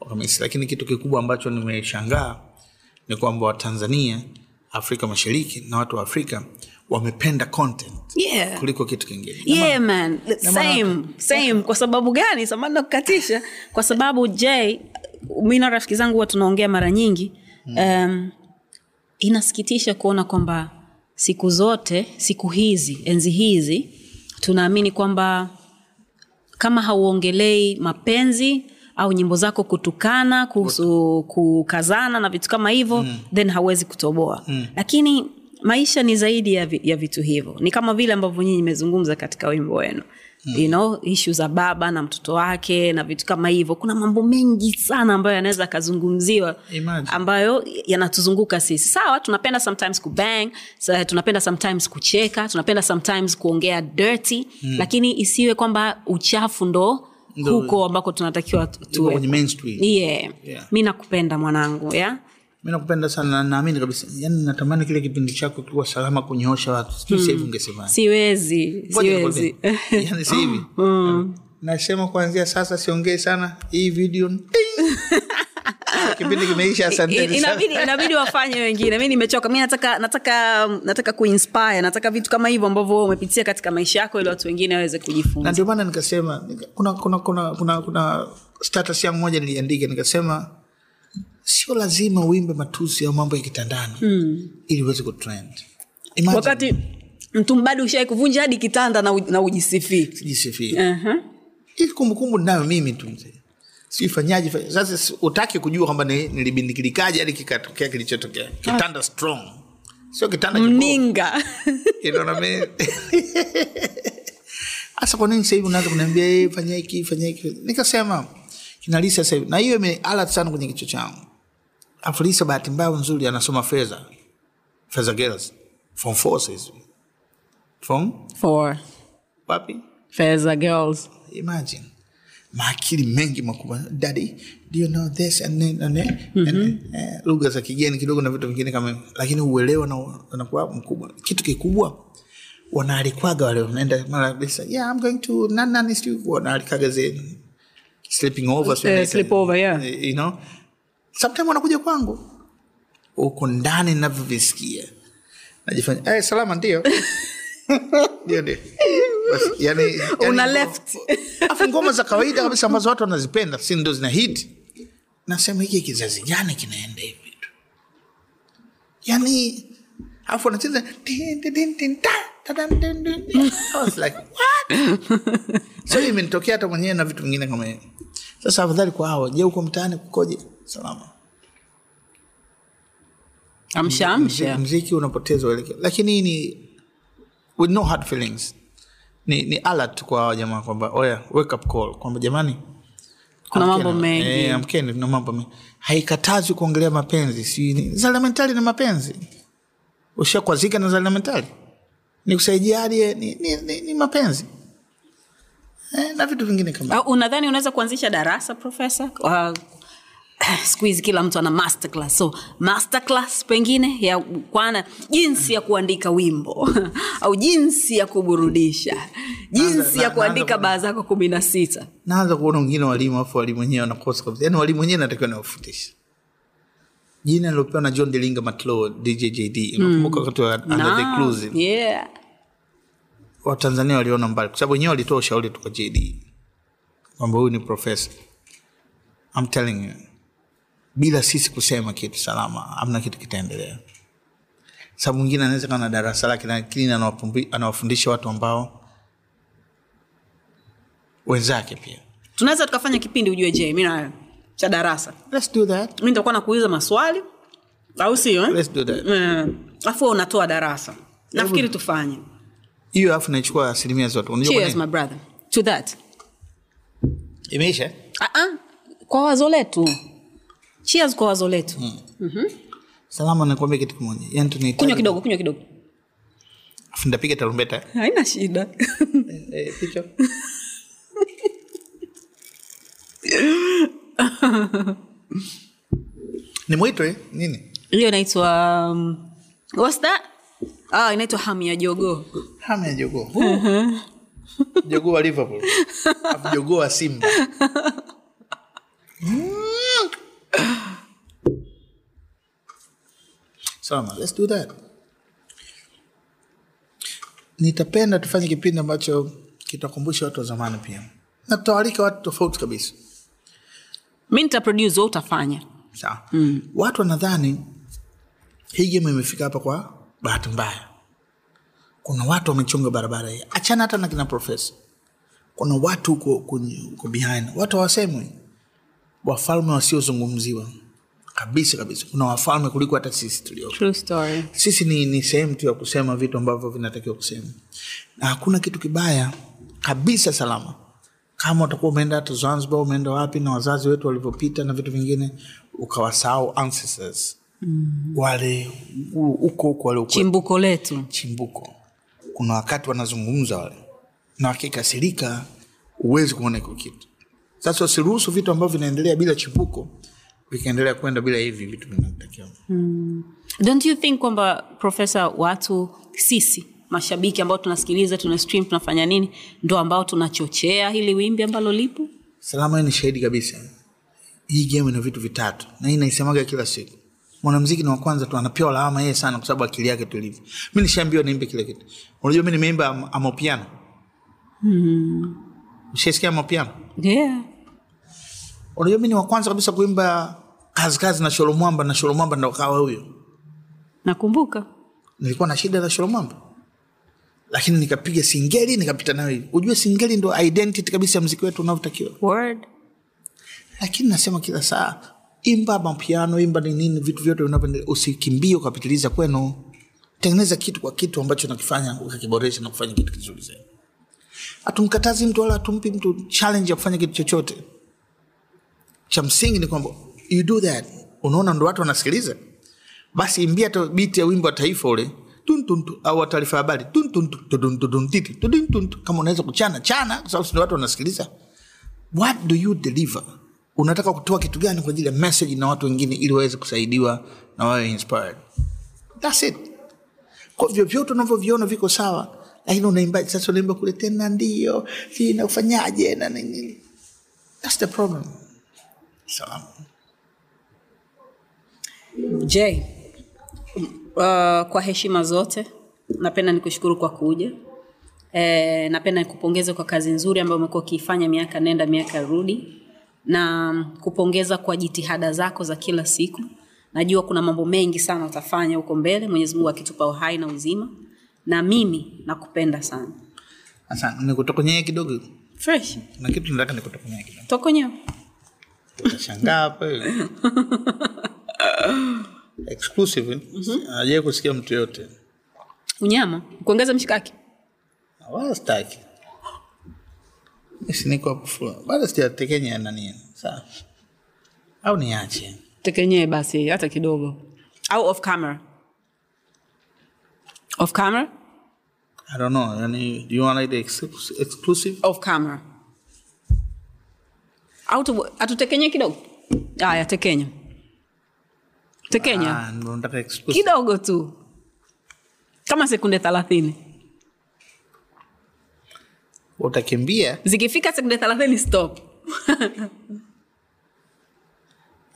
B: Wakamisi lakini kitu kikubwa ambacho nimeshangaa ni kwamba watanzania afrika mashariki na watu wa afrika wamependa content
A: Yeah.
B: kuliko kitu kingine.
A: Yeah man. same same. Kwa sababu gani? Samani na kukatisha. Kwa sababu j mi na rafiki zangu huwa tunaongea mara nyingi. Um, inasikitisha kuona kwamba siku zote siku hizi enzi hizi tunaamini kwamba kama hauongelei mapenzi au nyimbo zako kutukana kuhusu kukazana na vitu kama hivyo mm. then hauwezi kutoboa mm. lakini maisha ni zaidi ya, vi, ya vitu hivyo ni kama vile ambavyo nyinyi imezungumza katika wimbo wenu mm. you know, ishu za baba na mtoto wake na vitu kama hivyo kuna mambo mengi sana ambayo yanaweza
B: akazungumziwa
A: ambayo yanatuzunguka sisi sawa tunapenda sometimes kubang tunapenda sometimes kucheka tunapenda sometimes kuongea dirty mm. lakini isiwe kwamba uchafu ndo huko ambako tunatakiwa tu- tuwe yeah.
B: Yeah.
A: mi nakupenda mwanangu yeah?
B: Mi nakupenda sana na naamini kabisa yani natamani kile kipindi chako kiwa salama kunyoosha watu. Sijui sahivi ungesemaje?
A: Siwezi siwezi.
B: yani sahivi nasema kuanzia sasa siongei sana hii video. Kipindi kimeisha asanteinabidi
A: inabidi, wafanye wengine. Mi nimechoka. Mi nataka nataka nataka kuinspire. Nataka vitu kama hivyo ambavyo umepitia katika maisha yako ili watu wengine waweze
B: na
A: kujifunza
B: ndio maana nikasema kuna kuna kuna kuna, kuna status yangu moja niliandika nikasema sio lazima uimbe matusi au mambo ya kitandani mm. ili uweze kutrend. Imagine,
A: wakati ushai kuvunja hadi kitanda na, na ujisifii. Uh-huh.
B: ili kumbukumbu ninayo mimi tu mzee. Sifanyaje sasa utaki kujua kwamba ni- nilibindikilikaje hadi kikatokea kilichotokea. Kitanda strong. Sio kitanda
A: mninga.
B: You I mean? hasa kwa nini sahivi unaanza kuniambia "Eh, fanya hiki fanya hiki. Nikasema kinalisa sahivi na hiyo imealat sana kwenye kichwa changu afu Lisa bahati mbaya nzuri anasoma fedha. Fedha girls. Form four sasa form?
A: Four.
B: Wapi?
A: Feza girls.
B: Imagine. Maakili mengi makubwa. Daddy do you know this and then, and then, and eh, lugha za kigeni kidogo na vitu vingine kama lakini uelewa na unakuwa mkubwa. Kitu kikubwa wanaalikwaga wale wanaenda mara kabisa yeah i'm going to nan nan institute. Wanaalikaga zenu sleeping over
A: uh,
B: inaita-
A: sleepover, yeah.
B: eh, you know sometimes wanakuja kwangu. Huko ndani navyovisikia najifanya hey, salama ndio. Ndio ndio. Yani, yani
A: Una left.
B: afu ngoma za kawaida kabisa ambazo watu wanazipenda si ndo zina hit? Nasema hiki kizazi gani kinaenda hivi tu yani afu like, so imenitokea hata mwenyewe na vitu vingine kama hivi. Sasa afadhali kwa hawa je huko mtaani kukoje salama.
A: Amsha amsha.
B: mziki unapoteza uelekeo lakini hii ni with no hard feelings. Ni, ni alert kwa hawa jamaa kwamba oya wake up call. Kwamba jamani
A: Kuna mambo mengi.
B: eh, amkeni kuna mambo mengi. Haikatazwi kuongelea mapenzi si ni- zalamentali na mapenzi. Ushakwazika na zalamentali ni kusaidia hadi eh, ni, ni, ni, ni mapenzi. Eh, na vitu vingine kama
A: unadhani unaweza kuanzisha darasa profesa uh, siku hizi kila mtu ana masterclass. So masterclass pengine ya kwana jinsi ya kuandika wimbo. Au jinsi ya kuburudisha. Jinsi
B: Naanza-
A: ya kuandika baa zako kumi na sita.
B: Naanza kuona wengine walimu afu walimu wenyewe wanakosa kabisa. Yani walimu wenyewe natakiwa nawafundisha jina lilopewa na john delinga matlo djjd nakumbuka wakati wa under the cruise.
A: Yeah.
B: watanzania waliona mbali. Kwa sababu wenyewe walitoa ushauri tu kwa jd kwamba huyu ni profesa I'm telling you bila sisi kusema kitu salama amna kitu kitaendelea. Sababu mwingine anaweza kawa na darasa lake lakini anawafundisha watu ambao wenzake pia.
A: Tunaweza tukafanya kipindi ujue je mi nayo cha darasa.
B: Let's do that.
A: Mi nitakuwa nakuuliza maswali au sio eh?
B: let's do that.
A: Eh, afu unatoa darasa. Nafikiri tufanye.
B: Hiyo afu naichukua asilimia zote.
A: Cheers my brother. To that.
B: Imeisha?
A: Uh-uh. kwa wazo letu cheers kwa wazo letu.
B: Salama nakuambia kitu kimoja. Yani tunahitaji
A: kunywa kidogo kunywa kidogo.
B: Afu nitapiga tarumbeta.
A: Haina shida.
B: Eh, picha ni mwito eh? nini?
A: Hiyo inaitwa um, what's that? Ah, inaitwa hamu ya jogoo.
B: Hamu ya jogoo. Jogoo wa liverpool. Jogoo wa simba. Mm. Salama, let's do that. Nitapenda tufanye kipindi ambacho kitakumbusha watu wa zamani pia. Na tutawalika watu tofauti kabisa.
A: Mi nitaproduce wewe utafanya.
B: Sawa. Mm. watu wanadhani hii game imefika hapa kwa bahati mbaya. Kuna watu wamechunga barabara hii. Achana hata na kina profesa kuna watu huko behind. Watu hawasemwi wafalme wasiozungumziwa. Kabisa kabisa. Kuna wafalme kuliko hata sisi tulio sisi ni, ni sehemu tu ya kusema vitu ambavyo vinatakiwa kusema. Na hakuna kitu kibaya. Kabisa salama. Kama utakuwa umeenda hata zanzibar umeenda wapi na wazazi wetu walivyopita na vitu vingine ukawasahau ancestors. Mm. wale huko huko wale
A: chimbuko letu.
B: Chimbuko. Kuna wakati wanazungumza wale. Na wakikasirika huwezi kuona iko kitu sasa usiruhusu vitu ambavyo vinaendelea bila chipuko vikaendelea kwenda bila hivi vitu
A: don't you think kwamba profesa watu sisi mashabiki ambao tunasikiliza tuna stream tunafanya nini ndo ambao tunachochea hili wimbi ambalo lipo?
B: Salama ni shahidi kabisa. Hii game ina vitu vitatu na hii naisemaga kila siku. Mwanamziki ni wakwanza tu anapewa lawama yeye sana kwa sababu akili yake tulivyo mi nishaambiwa niimbe kile kitu. Unajua mi nimeimba am- amopiano ushaisikia amopiano
A: yeah.
B: unajua mi ni wa kwanza kabisa kuimba kazi kazi na sholomwamba na sholomwamba ndo kawa huyo.
A: Nakumbuka.
B: Nilikuwa na shida za sholomwamba lakini nikapiga singeli nikapita nayo hivi. Ujue singeli ndo identity kabisa ya mziki wetu unavyotakiwa lakini nasema kila saa imba mapiano imba ni nini vitu vyote vinavyoendelea usikimbie ukapitiliza kwenu. Tengeneza kitu kwa kitu ambacho nakifanya ukakiboresha na kufanya kitu kizuri zaidi hatumkatazi mtu wala hatumpi mtu challenge ya kufanya kitu chochote. Cha msingi ni kwamba you do that. Unaona ndo watu wanasikiliza? Basi imbia hata biti ya wimbo wa taifa ule. Tun tun au taarifa habari. Tun tun tu, tudun tudun titi, tudun tun tu. kama unaweza kuchana chana kwa sababu watu wanasikiliza. What do you deliver? Unataka kutoa kitu gani kwa ajili ya message na watu wengine ili waweze kusaidiwa na wawe inspired? Thats it. Kwa vyovyote unavyoviona viko sawa lakini unaimba sasa unaimba kule tena ndio si nakufanyaje na nini? Thats the problem. Salama
A: j uh, kwa heshima zote napenda nikushukuru kwa kuja. E, napenda nikupongeze kwa kazi nzuri ambayo umekuwa ukiifanya miaka nenda miaka rudi. Na kupongeza kwa jitihada zako za kila siku. Najua kuna mambo mengi sana utafanya huko mbele. Mwenyezi mungu akitupa uhai na uzima na mimi nakupenda sana.
B: Asante nikutokonyea kidogo?
A: Fresh.
B: Na kitu nataka nikutokonyee kidogo.
A: Tokonyewe
B: utashangaa hapa hivi. exclusive ajai kusikia mtu yote.
A: Unyama. Kuongeza mshikaki?
B: Wala siniko hapo bado sijatekenya nani saa au niache?
A: Tekenyee basi hata kidogo. Au off camera. Off camera
B: I don't know. any, do you want like the ex- exclusive?
A: off camera au tu- atutekenye kidogo aya tekenya tekenya
B: Ah, ndo nataka exclusive.
A: kidogo tu kama sekunde thelathini
B: Utakimbia?
A: zikifika sekunde thelathini stop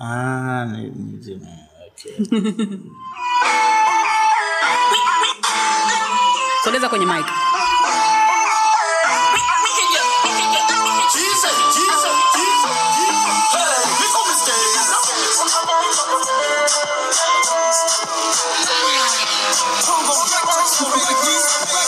B: Ah, ni, ni, okay.
A: sogeza kwenye mic
E: Kwenye muziki nilianza kabla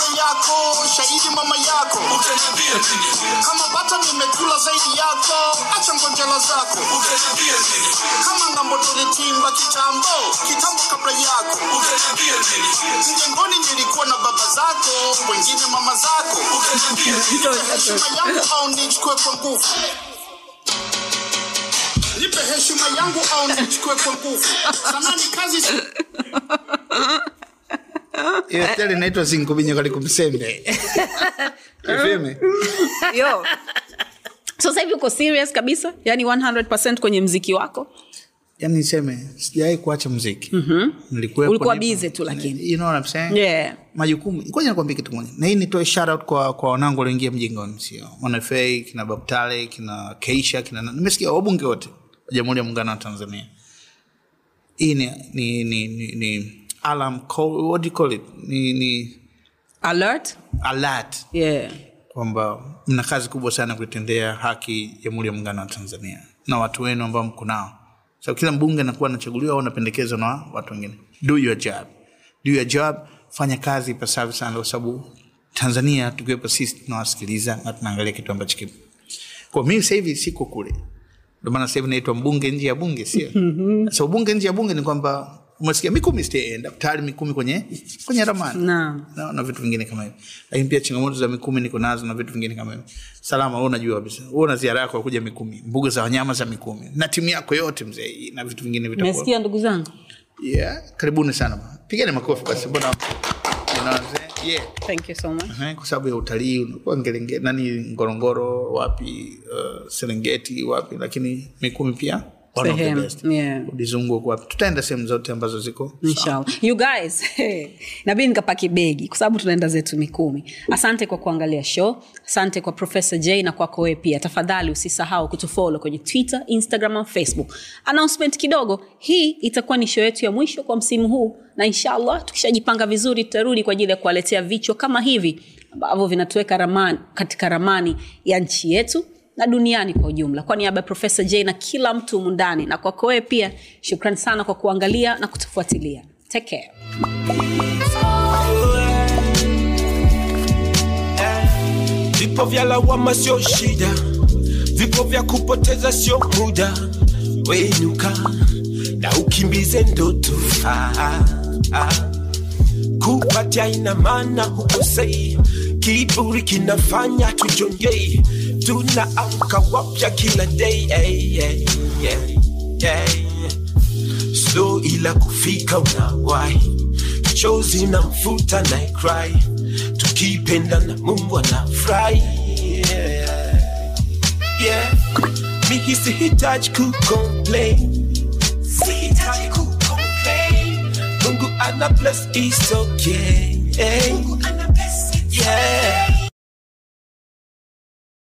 E: ya yako shahidi mama yako
F: Utaniambia nini?
E: kama bata nimekula zaidi yako acha ngonjela zako
F: Utaniambia nini?
E: kama ng'ambo tulitimba kitambo kitambo kabla yako
F: Utaniambia nini?
E: mjengoni nilikuwa na baba zako wengine mama zako
F: Utaniambia nini?
E: heshima yangu au nichukue kwa nguvu nipe heshima yangu au nichukue kwa nguvu sanani kazi
B: hiyo style inaitwa sinkubinya kalikumsembe
A: yo. So sasa hivi uko serious kabisa? Yani 100 kwenye mziki wako?
B: Yani niseme sijawahi kuacha mziki.
A: Ulikuwa
B: nipo.
A: busy tu lakini.
B: you know what I'm saying?
A: Yeah.
B: majukumu. Ngoja nakwambia kitu moja na hii nitoe shout kwa kwa wanangu walioingia mjengoni sio? Mwanafa kina babtale kina keisha kina nimesikia wabunge wote wa jamhuri ya muungano wa tanzania. Hii ni ni ni ni, ni alarm call, what do you call it? Ni ni
A: alert?
B: alert.
A: Yeah.
B: Kwamba mna kazi kubwa sana kuitendea haki jamhuri ya muungano wa tanzania na watu wenu ambao mko nao. So kila mbunge anakuwa anachaguliwa au anapendekezwa na watu wengine. Do your job. Do your job. Fanya kazi ipasavyo sana kwa sababu tanzania tukiwepo sisi tunawasikiliza na tunaangalia kitu ambacho kipo. Kwa mimi sasa hivi siko kule. Ndio maana sasa hivi naitwa mbunge nje ya bunge sio? So bunge nje ya bunge ni kwamba umesikia mikumi sitaenda tayari mikumi kwenye kwenye ramani.
A: Na,
B: na, na vitu vingine kama hivyo. Lakini pia changamoto za mikumi niko nazo na vitu vingine kama hivyo. Salama wewe unajua kabisa. Wewe una ziara yako ya kuja mikumi mbuga za wanyama za mikumi na timu yako yote mzee na vitu vingine vitakuwa.
A: Ndugu zangu.
B: Yeah karibuni sana pigeni makofi basi mbona yeah.
A: Thank you so much.
B: Kwa sababu ya utalii unakuwa nani ngorongoro wapi uh, serengeti wapi lakini mikumi pia one of
A: Sehemu, yeah.
B: tutaenda sehemu zote ambazo ziko
A: you guys nabidi nikapaki begi kwa sababu tunaenda zetu mikumi. Asante kwa kuangalia show. Asante kwa profesa j na kwako wewe pia. Tafadhali usisahau kutufolo kwenye twitter instagram na facebook. Announcement kidogo hii itakuwa ni show yetu ya mwisho kwa msimu huu na inshallah tukishajipanga vizuri tutarudi kwa ajili ya kuwaletea vichwa kama hivi ambavyo vinatuweka ramani, katika ramani ya nchi yetu na duniani kwa ujumla. Kwa niaba ya profesa j na kila mtu mundani na kwako wewe pia shukrani sana kwa kuangalia na kutufuatilia. Take
F: Vipo vya lawama sio shida, vipo vya kupoteza sio muda. Wenuka na ukimbize ndoto. Ah, ah, ah. Kupatia ina maana hukosei, kiburi kinafanya tujongei, tunaamka wapya kila day hey, hey, hey, hey. Slow ila kufika unawahi, chozi na mfuta na cry, tukipenda na Mungu anafurahi yeah. yeah. Mimi sihitaji kucomplain, sihitaji kucomplain. Mungu ana bless is okay. Mungu ana bless yeah.